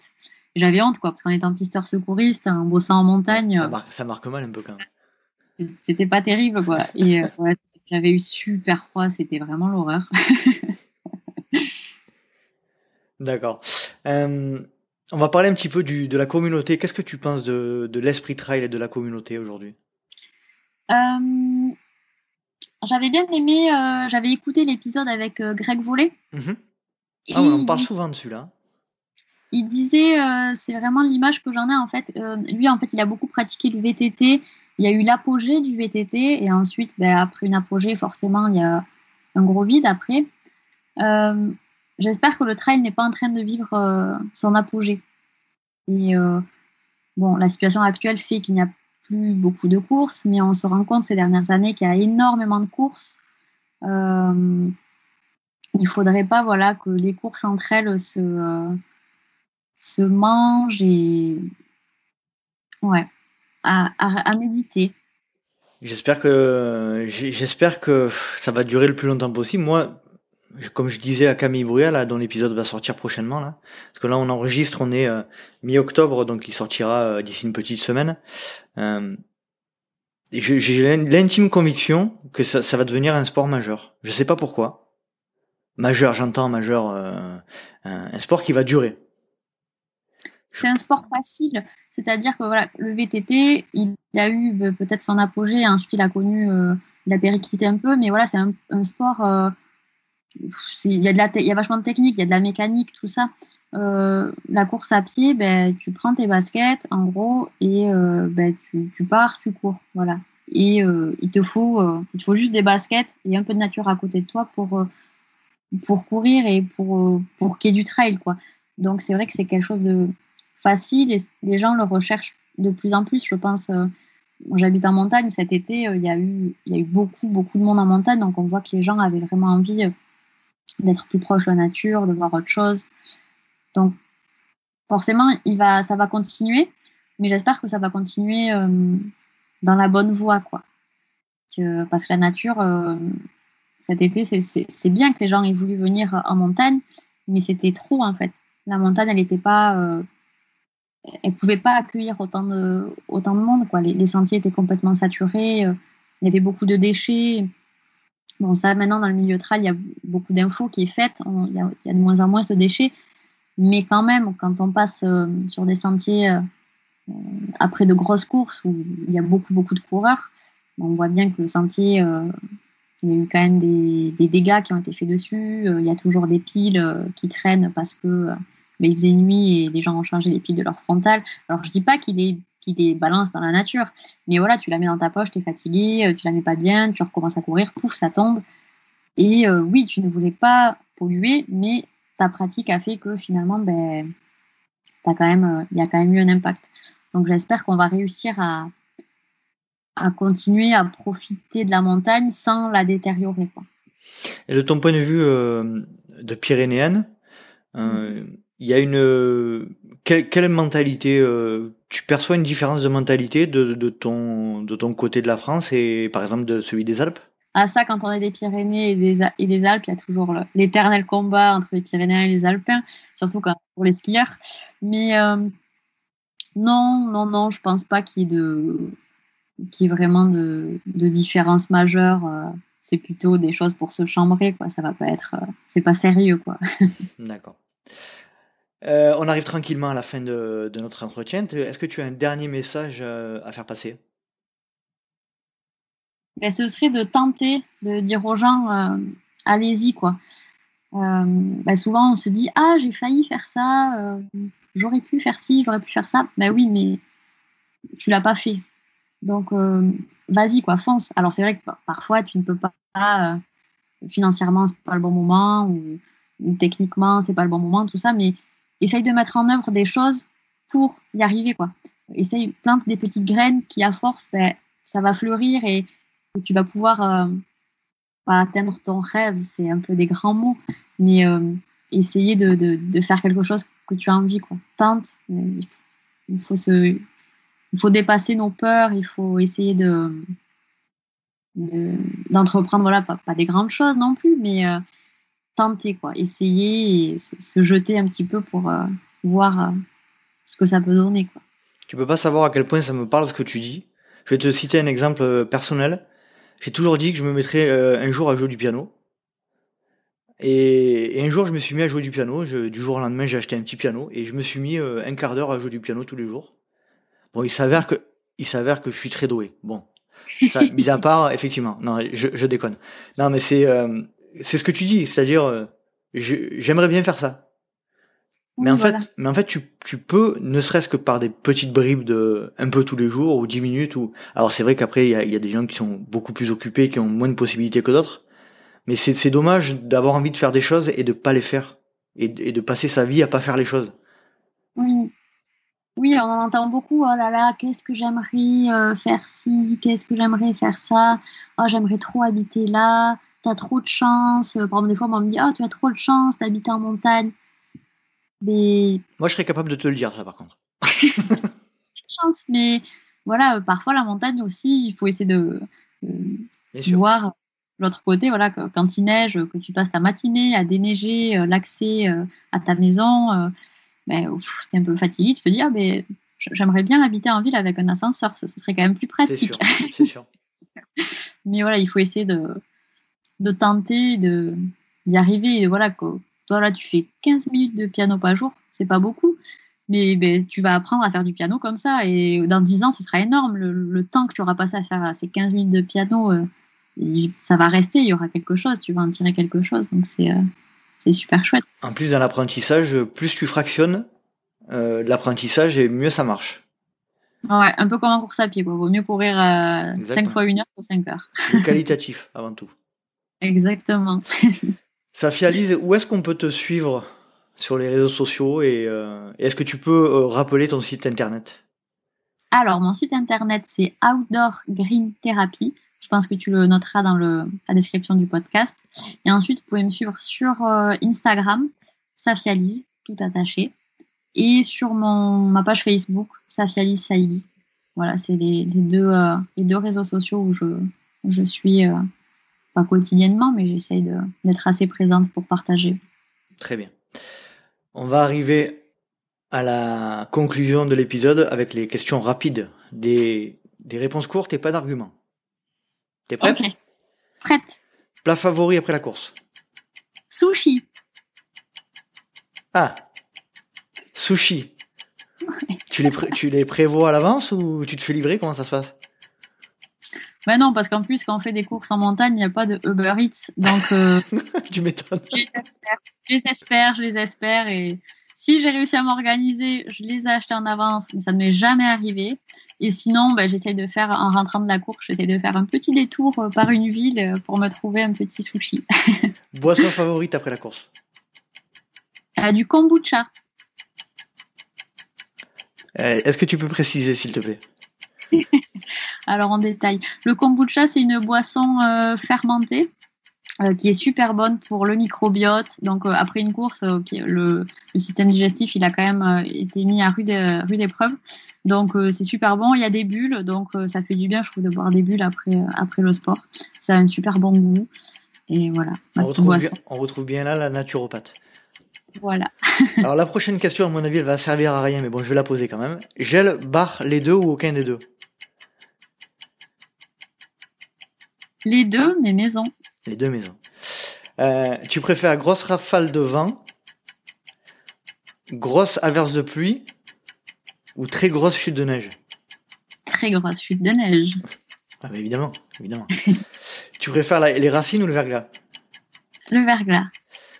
J'avais honte, quoi, parce qu'en étant pisteur secouriste, en bossant en montagne. Ça, marque, ça marque mal un peu quand même. C'était pas terrible, quoi. Et ouais, j'avais eu super froid, c'était vraiment l'horreur. D'accord. Euh, on va parler un petit peu du, de la communauté. Qu'est-ce que tu penses de, de l'esprit trail et de la communauté aujourd'hui? Euh, J'avais bien aimé, euh, j'avais écouté l'épisode avec Greg Vollet. Mhm. Ah, on en parle souvent de celui-là. Il disait, c'est vraiment l'image que j'en ai en fait. lui, en fait, il a beaucoup pratiqué le VTT il y a eu l'apogée du VTT et ensuite, ben, après une apogée, forcément, il y a un gros vide après. Euh, j'espère que le trail n'est pas en train de vivre euh, son apogée. Et euh, la situation actuelle fait qu'il n'y a plus beaucoup de courses, mais on se rend compte ces dernières années qu'il y a énormément de courses. il ne faudrait pas voilà, que les courses entre elles se, se mangent et. Ouais, à, méditer. J'espère que j'espère que ça va durer le plus longtemps possible. Moi, comme je disais à Camille là, dont l'épisode va sortir prochainement, là, parce que là on enregistre, on est euh, mi-octobre, donc il sortira euh, d'ici une petite semaine. Euh, j'ai l'intime conviction que ça, ça, va devenir un sport majeur. Je sais pas pourquoi. Majeur, j'entends majeur, un sport qui va durer. c'est un sport facile. C'est-à-dire que voilà, le VTT, il a eu euh, peut-être son apogée, ensuite il a connu euh, la périclité un peu, mais voilà, c'est un, sport. Euh, il, y a de la il y a vachement de technique, il y a de la mécanique, tout ça. la course à pied, ben, tu prends tes baskets, en gros, et ben, tu, pars, tu cours. Voilà. Et il, te faut, il faut juste des baskets et un peu de nature à côté de toi pour, pour courir et pour, pour qu'il y ait du trail. Quoi. Donc c'est vrai que c'est quelque chose de, facile et les gens le recherchent de plus en plus. Je pense, euh, j'habite en montagne cet été, euh, il y, a eu, y a eu beaucoup, beaucoup de monde en montagne, donc on voit que les gens avaient vraiment envie euh, d'être plus proche de la nature, de voir autre chose. Donc forcément, il va, ça va continuer, mais j'espère que ça va continuer dans la bonne voie, quoi. Parce que la nature, cet été, c'est bien que les gens aient voulu venir en montagne, mais c'était trop en fait. La montagne, elle n'était pas elle pouvait pas accueillir autant de, autant de monde. Quoi. Les, sentiers étaient complètement saturés, euh, il y avait beaucoup de déchets. Bon, ça, maintenant, dans le milieu trail, il y a beaucoup d'infos qui est faite, il, y a, de moins en moins de déchets. Mais quand même, quand on passe euh, sur des sentiers euh, après de grosses courses où il y a beaucoup, beaucoup de coureurs, on voit bien que le sentier, il y a eu quand même des, des, dégâts qui ont été faits dessus. il y a toujours des piles qui traînent parce que mais il faisait nuit et les gens ont changé les piles de leur frontal. Alors, je dis pas qu'il est qu'il est balance dans la nature. Mais voilà, tu la mets dans ta poche, tu es fatigué, euh, tu la mets pas bien, tu recommences à courir, pouf, ça tombe. Et euh, oui, tu ne voulais pas polluer, mais ta pratique a fait que finalement, ben, quand même, euh, il y a quand même eu un impact. Donc j'espère qu'on va réussir à, à continuer à profiter de la montagne sans la détériorer. Et de ton point de vue de Pyrénéenne, mmh il y a une quelle, mentalité euh, tu perçois une différence de mentalité de, de, ton de ton côté de la France et par exemple de celui des Alpes? Ah ça quand on est des Pyrénées et des, et des Alpes il y a toujours l'éternel combat entre les Pyrénéens et les Alpins surtout quand, pour les skieurs. Mais euh, non non non je pense pas qu'il y ait de qui vraiment de, de différence majeure euh, c'est plutôt des choses pour se chambrer quoi. Ça va pas être c'est pas sérieux quoi. D'accord euh, on arrive tranquillement à la fin de, notre entretien. Est-ce que tu as un dernier message euh, à faire passer? Ben, Ce serait de tenter de dire aux gens euh, allez-y quoi. Ben, souvent on se dit ah j'ai failli faire ça, j'aurais pu faire ci, j'aurais pu faire ça. Ben oui mais tu l'as pas fait. Donc vas-y quoi, fonce. Alors c'est vrai que parfois tu ne peux pas financièrement c'est pas le bon moment ou, ou techniquement c'est pas le bon moment tout ça mais essaye de mettre en œuvre des choses pour y arriver. quoi. Essaye, plante des petites graines qui, à force, ben, ça va fleurir et, tu vas pouvoir euh, atteindre ton rêve. C'est un peu des grands mots, mais euh, essayer de, faire quelque chose que tu as envie. Quoi. Tente, il faut, se, il faut dépasser nos peurs, il faut essayer de d'entreprendre, voilà, pas, pas, des grandes choses non plus, mais euh, tenter, quoi, essayer et se, jeter un petit peu pour euh, voir euh, ce que ça peut donner. Quoi. Tu peux pas savoir à quel point ça me parle ce que tu dis. Je vais te citer un exemple euh, personnel. J'ai toujours dit que je me mettrais un jour à jouer du piano. Et, un jour, je me suis mis à jouer du piano. du jour au lendemain, j'ai acheté un petit piano et je me suis mis un quart d'heure à jouer du piano tous les jours. Bon, il s'avère que, il s'avère que je suis très doué. Bon, ça, mis à part, effectivement, non, je, je déconne. Non, mais c'est, c'est ce que tu dis, c'est-à-dire, euh, j'aimerais bien faire ça. Mais en, fait, mais en fait, tu, tu peux, ne serait-ce que par des petites bribes de un peu tous les jours ou dix minutes. Ou... Alors c'est vrai qu'après, il y a, y a, des gens qui sont beaucoup plus occupés, qui ont moins de possibilités que d'autres. Mais c'est dommage d'avoir envie de faire des choses et de pas les faire. Et, et, de passer sa vie à pas faire les choses. Oui. Oui, on en entend beaucoup. Oh là là, qu'est-ce que j'aimerais euh, faire ci, qu'est-ce que j'aimerais faire ça. Oh, j'aimerais trop habiter là tu as trop de chance. Par exemple, des fois, on me dit Ah, tu as trop de chance d'habiter en montagne. Mais... Moi, je serais capable de te le dire, ça, par contre. chance, mais voilà, parfois, la montagne aussi, il faut essayer de, voir l'autre côté. Voilà, quand il neige, que tu passes ta matinée à déneiger euh, l'accès euh, à ta maison, euh, ben, tu es un peu fatigué. Tu te dis Ah, mais j'aimerais bien habiter en ville avec un ascenseur, ce serait quand même plus pratique. C'est sûr. mais voilà, il faut essayer de de tenter de, d'y arriver. Et voilà, toi, là, tu fais 15 minutes de piano par jour, c'est pas beaucoup, Mais ben, tu vas apprendre à faire du piano comme ça. Et dans 10 ans, ce sera énorme. Le, temps que tu auras passé à faire ces 15 minutes de piano, euh, ça va rester. Il y aura quelque chose. Tu vas en tirer quelque chose. Donc c'est c'est super chouette. En plus, dans l'apprentissage, plus tu fractionnes l'apprentissage et mieux ça marche. Ouais, un peu comme en course à pied. Quoi. Vaut mieux courir 5 fois 1 heure que 5 heures. qualitatif avant tout. Exactement. Safia Lise, où est-ce qu'on peut te suivre sur les réseaux sociaux et, euh, est-ce que tu peux euh, rappeler ton site internet? Alors, mon site internet, c'est Outdoor Green Therapy. Je pense que tu le noteras dans le, la description du podcast. Et ensuite, vous pouvez me suivre sur euh, Instagram, Safia Lise, tout attaché. Et sur mon, ma page Facebook, Safia Lise Saïbi. Voilà, c'est les, les, deux, les deux réseaux sociaux où je, je suis pas quotidiennement, mais j'essaye d'être assez présente pour partager. Très bien. On va arriver à la conclusion de l'épisode avec les questions rapides, des, des réponses courtes et pas d'arguments. T'es prête Ok. Prête. Plat favori après la course Sushi. Ah, sushi. Tu, les tu les prévois à l'avance ou tu te fais livrer? Comment ça se passe? Ben non, parce qu'en plus, quand on fait des courses en montagne, il n'y a pas de Uber Eats. Donc, euh, tu m'étonnes. Je les espère, je les espère. Et si j'ai réussi à m'organiser, je les ai achetés en avance, mais ça ne m'est jamais arrivé. Et sinon, ben, j'essaye de faire, en rentrant de la course, j'essaye de faire un petit détour euh, par une ville euh, pour me trouver un petit sushi. Boisson favorite après la course Du kombucha. Est-ce que tu peux préciser, s'il te plaît? Alors en détail, le kombucha, c'est une boisson euh, fermentée euh, qui est super bonne pour le microbiote. Donc euh, après une course, le, système digestif, il a quand même été mis à rude, rude épreuve. Donc c'est super bon. Il y a des bulles, donc ça fait du bien, je trouve, de boire des bulles après, après le sport. Ça a un super bon goût. Et voilà. On retrouve, bien, on retrouve bien là la naturopathe. Voilà. Alors la prochaine question, à mon avis, elle va servir à rien, mais bon, je vais la poser quand même. Gel, bar, les deux ou aucun des deux? Les deux, mais maisons. Les deux maisons. Euh, tu préfères grosse rafale de vent, grosse averse de pluie ou très grosse chute de neige? Très grosse chute de neige. Ah, évidemment, évidemment. tu préfères les racines ou le verglas? Le verglas.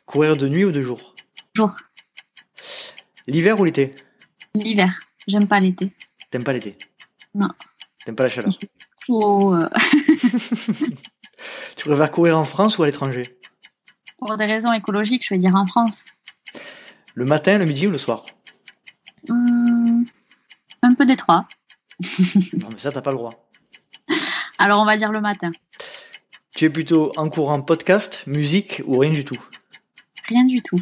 Courir de nuit ou de jour? Jour. L'hiver ou l'été? L'hiver. J'aime pas l'été. T'aimes pas l'été? Non. T'aimes pas la chaleur? Euh. tu préfères courir en France ou à l'étranger? Pour des raisons écologiques, je vais dire en France. Le matin, le midi ou le soir? Hmm, Un peu des trois. non, mais ça, t'as pas le droit. Alors, on va dire le matin. Tu es plutôt en courant podcast, musique ou rien du tout? Rien du tout.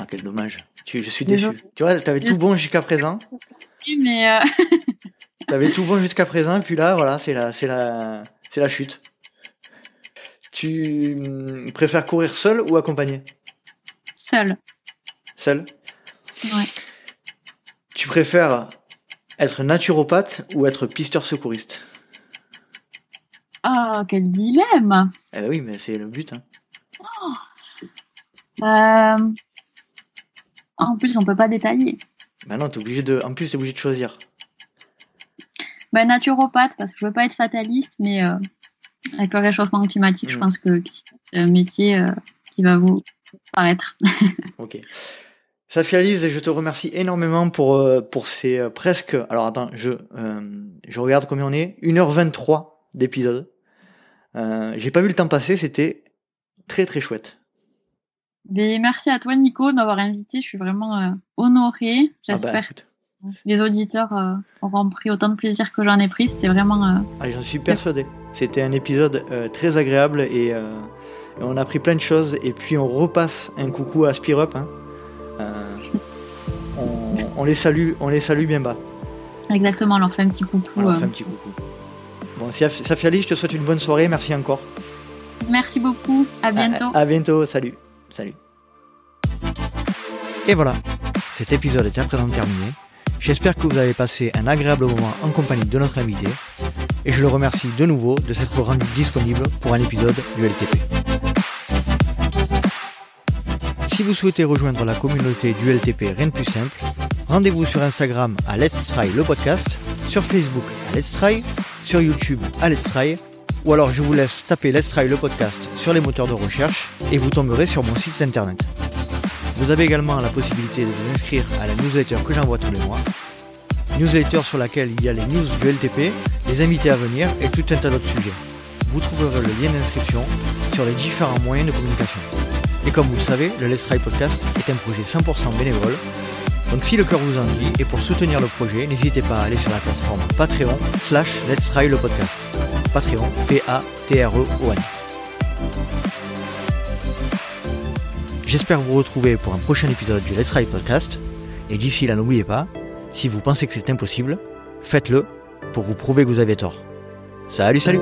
Ah, quel dommage. je suis déçu. Tu vois, t'avais tout bon jusqu'à présent. Oui, mais. Euh, T'avais tout bon jusqu'à présent, et puis là, voilà, c'est la, c'est la, c'est la chute. Tu hum, préfères courir seul ou accompagné? Seul. Seul? Ouais. Tu préfères être naturopathe ou être pisteur secouriste? Oh, quel dilemme Eh ben oui, mais c'est le but. Hein. Oh. Euh, en plus, on peut pas détailler. Ben non, es obligé de. En plus, t'es obligé de choisir. Ben, naturopathe, parce que je veux pas être fataliste, mais euh, avec le réchauffement climatique, je mm. pense que c'est un métier euh, qui va vous paraître. ok. Safia Lise, je te remercie énormément pour, euh, pour ces presque. Alors attends, je, je regarde combien on est. 1h23 d'épisode. J'ai pas vu le temps passer, c'était très très chouette. Mais merci à toi Nico de m'avoir invité, je suis vraiment honorée. Ah bah, J'espère les auditeurs euh, auront pris autant de plaisir que j'en ai pris. C'était vraiment. Euh, ah, J'en suis persuadé. C'était un épisode euh, très agréable et, on a appris plein de choses. Et puis on repasse un coucou à Spirup. Hein. On, les salue, on les salue bien bas. Exactement, on leur fait un petit coucou. On leur fait un petit coucou. Bon, Safiali, je te souhaite une bonne soirée. Merci encore. Merci beaucoup. À bientôt. à bientôt. Salut. Salut. Et voilà, cet épisode est à présent terminé. J'espère que vous avez passé un agréable moment en compagnie de notre invité et je le remercie de nouveau de s'être rendu disponible pour un épisode du LTP. Si vous souhaitez rejoindre la communauté du LTP Rien de plus simple, Rendez-vous sur Instagram à Let's Try le podcast, sur Facebook à Let's Try, sur YouTube à Let's Try, ou alors je vous laisse taper Let's Try le podcast sur les moteurs de recherche et vous tomberez sur mon site internet. Vous avez également la possibilité de vous inscrire à la newsletter que j'envoie tous les mois. Newsletter sur laquelle il y a les news du LTP, les invités à venir et tout un tas d'autres sujets. Vous trouverez le lien d'inscription sur les différents moyens de communication. Et comme vous le savez, le Let's Try Podcast est un projet 100% bénévole. Donc si le cœur vous en dit et pour soutenir le projet, n'hésitez pas à aller sur la plateforme Patreon slash Let's Try le podcast. Patreon, P-A-T-R-E-O-N. J'espère vous retrouver pour un prochain épisode du Let's Try Podcast. Et d'ici là, n'oubliez pas, si vous pensez que c'est impossible, faites-le pour vous prouver que vous avez tort. Salut, salut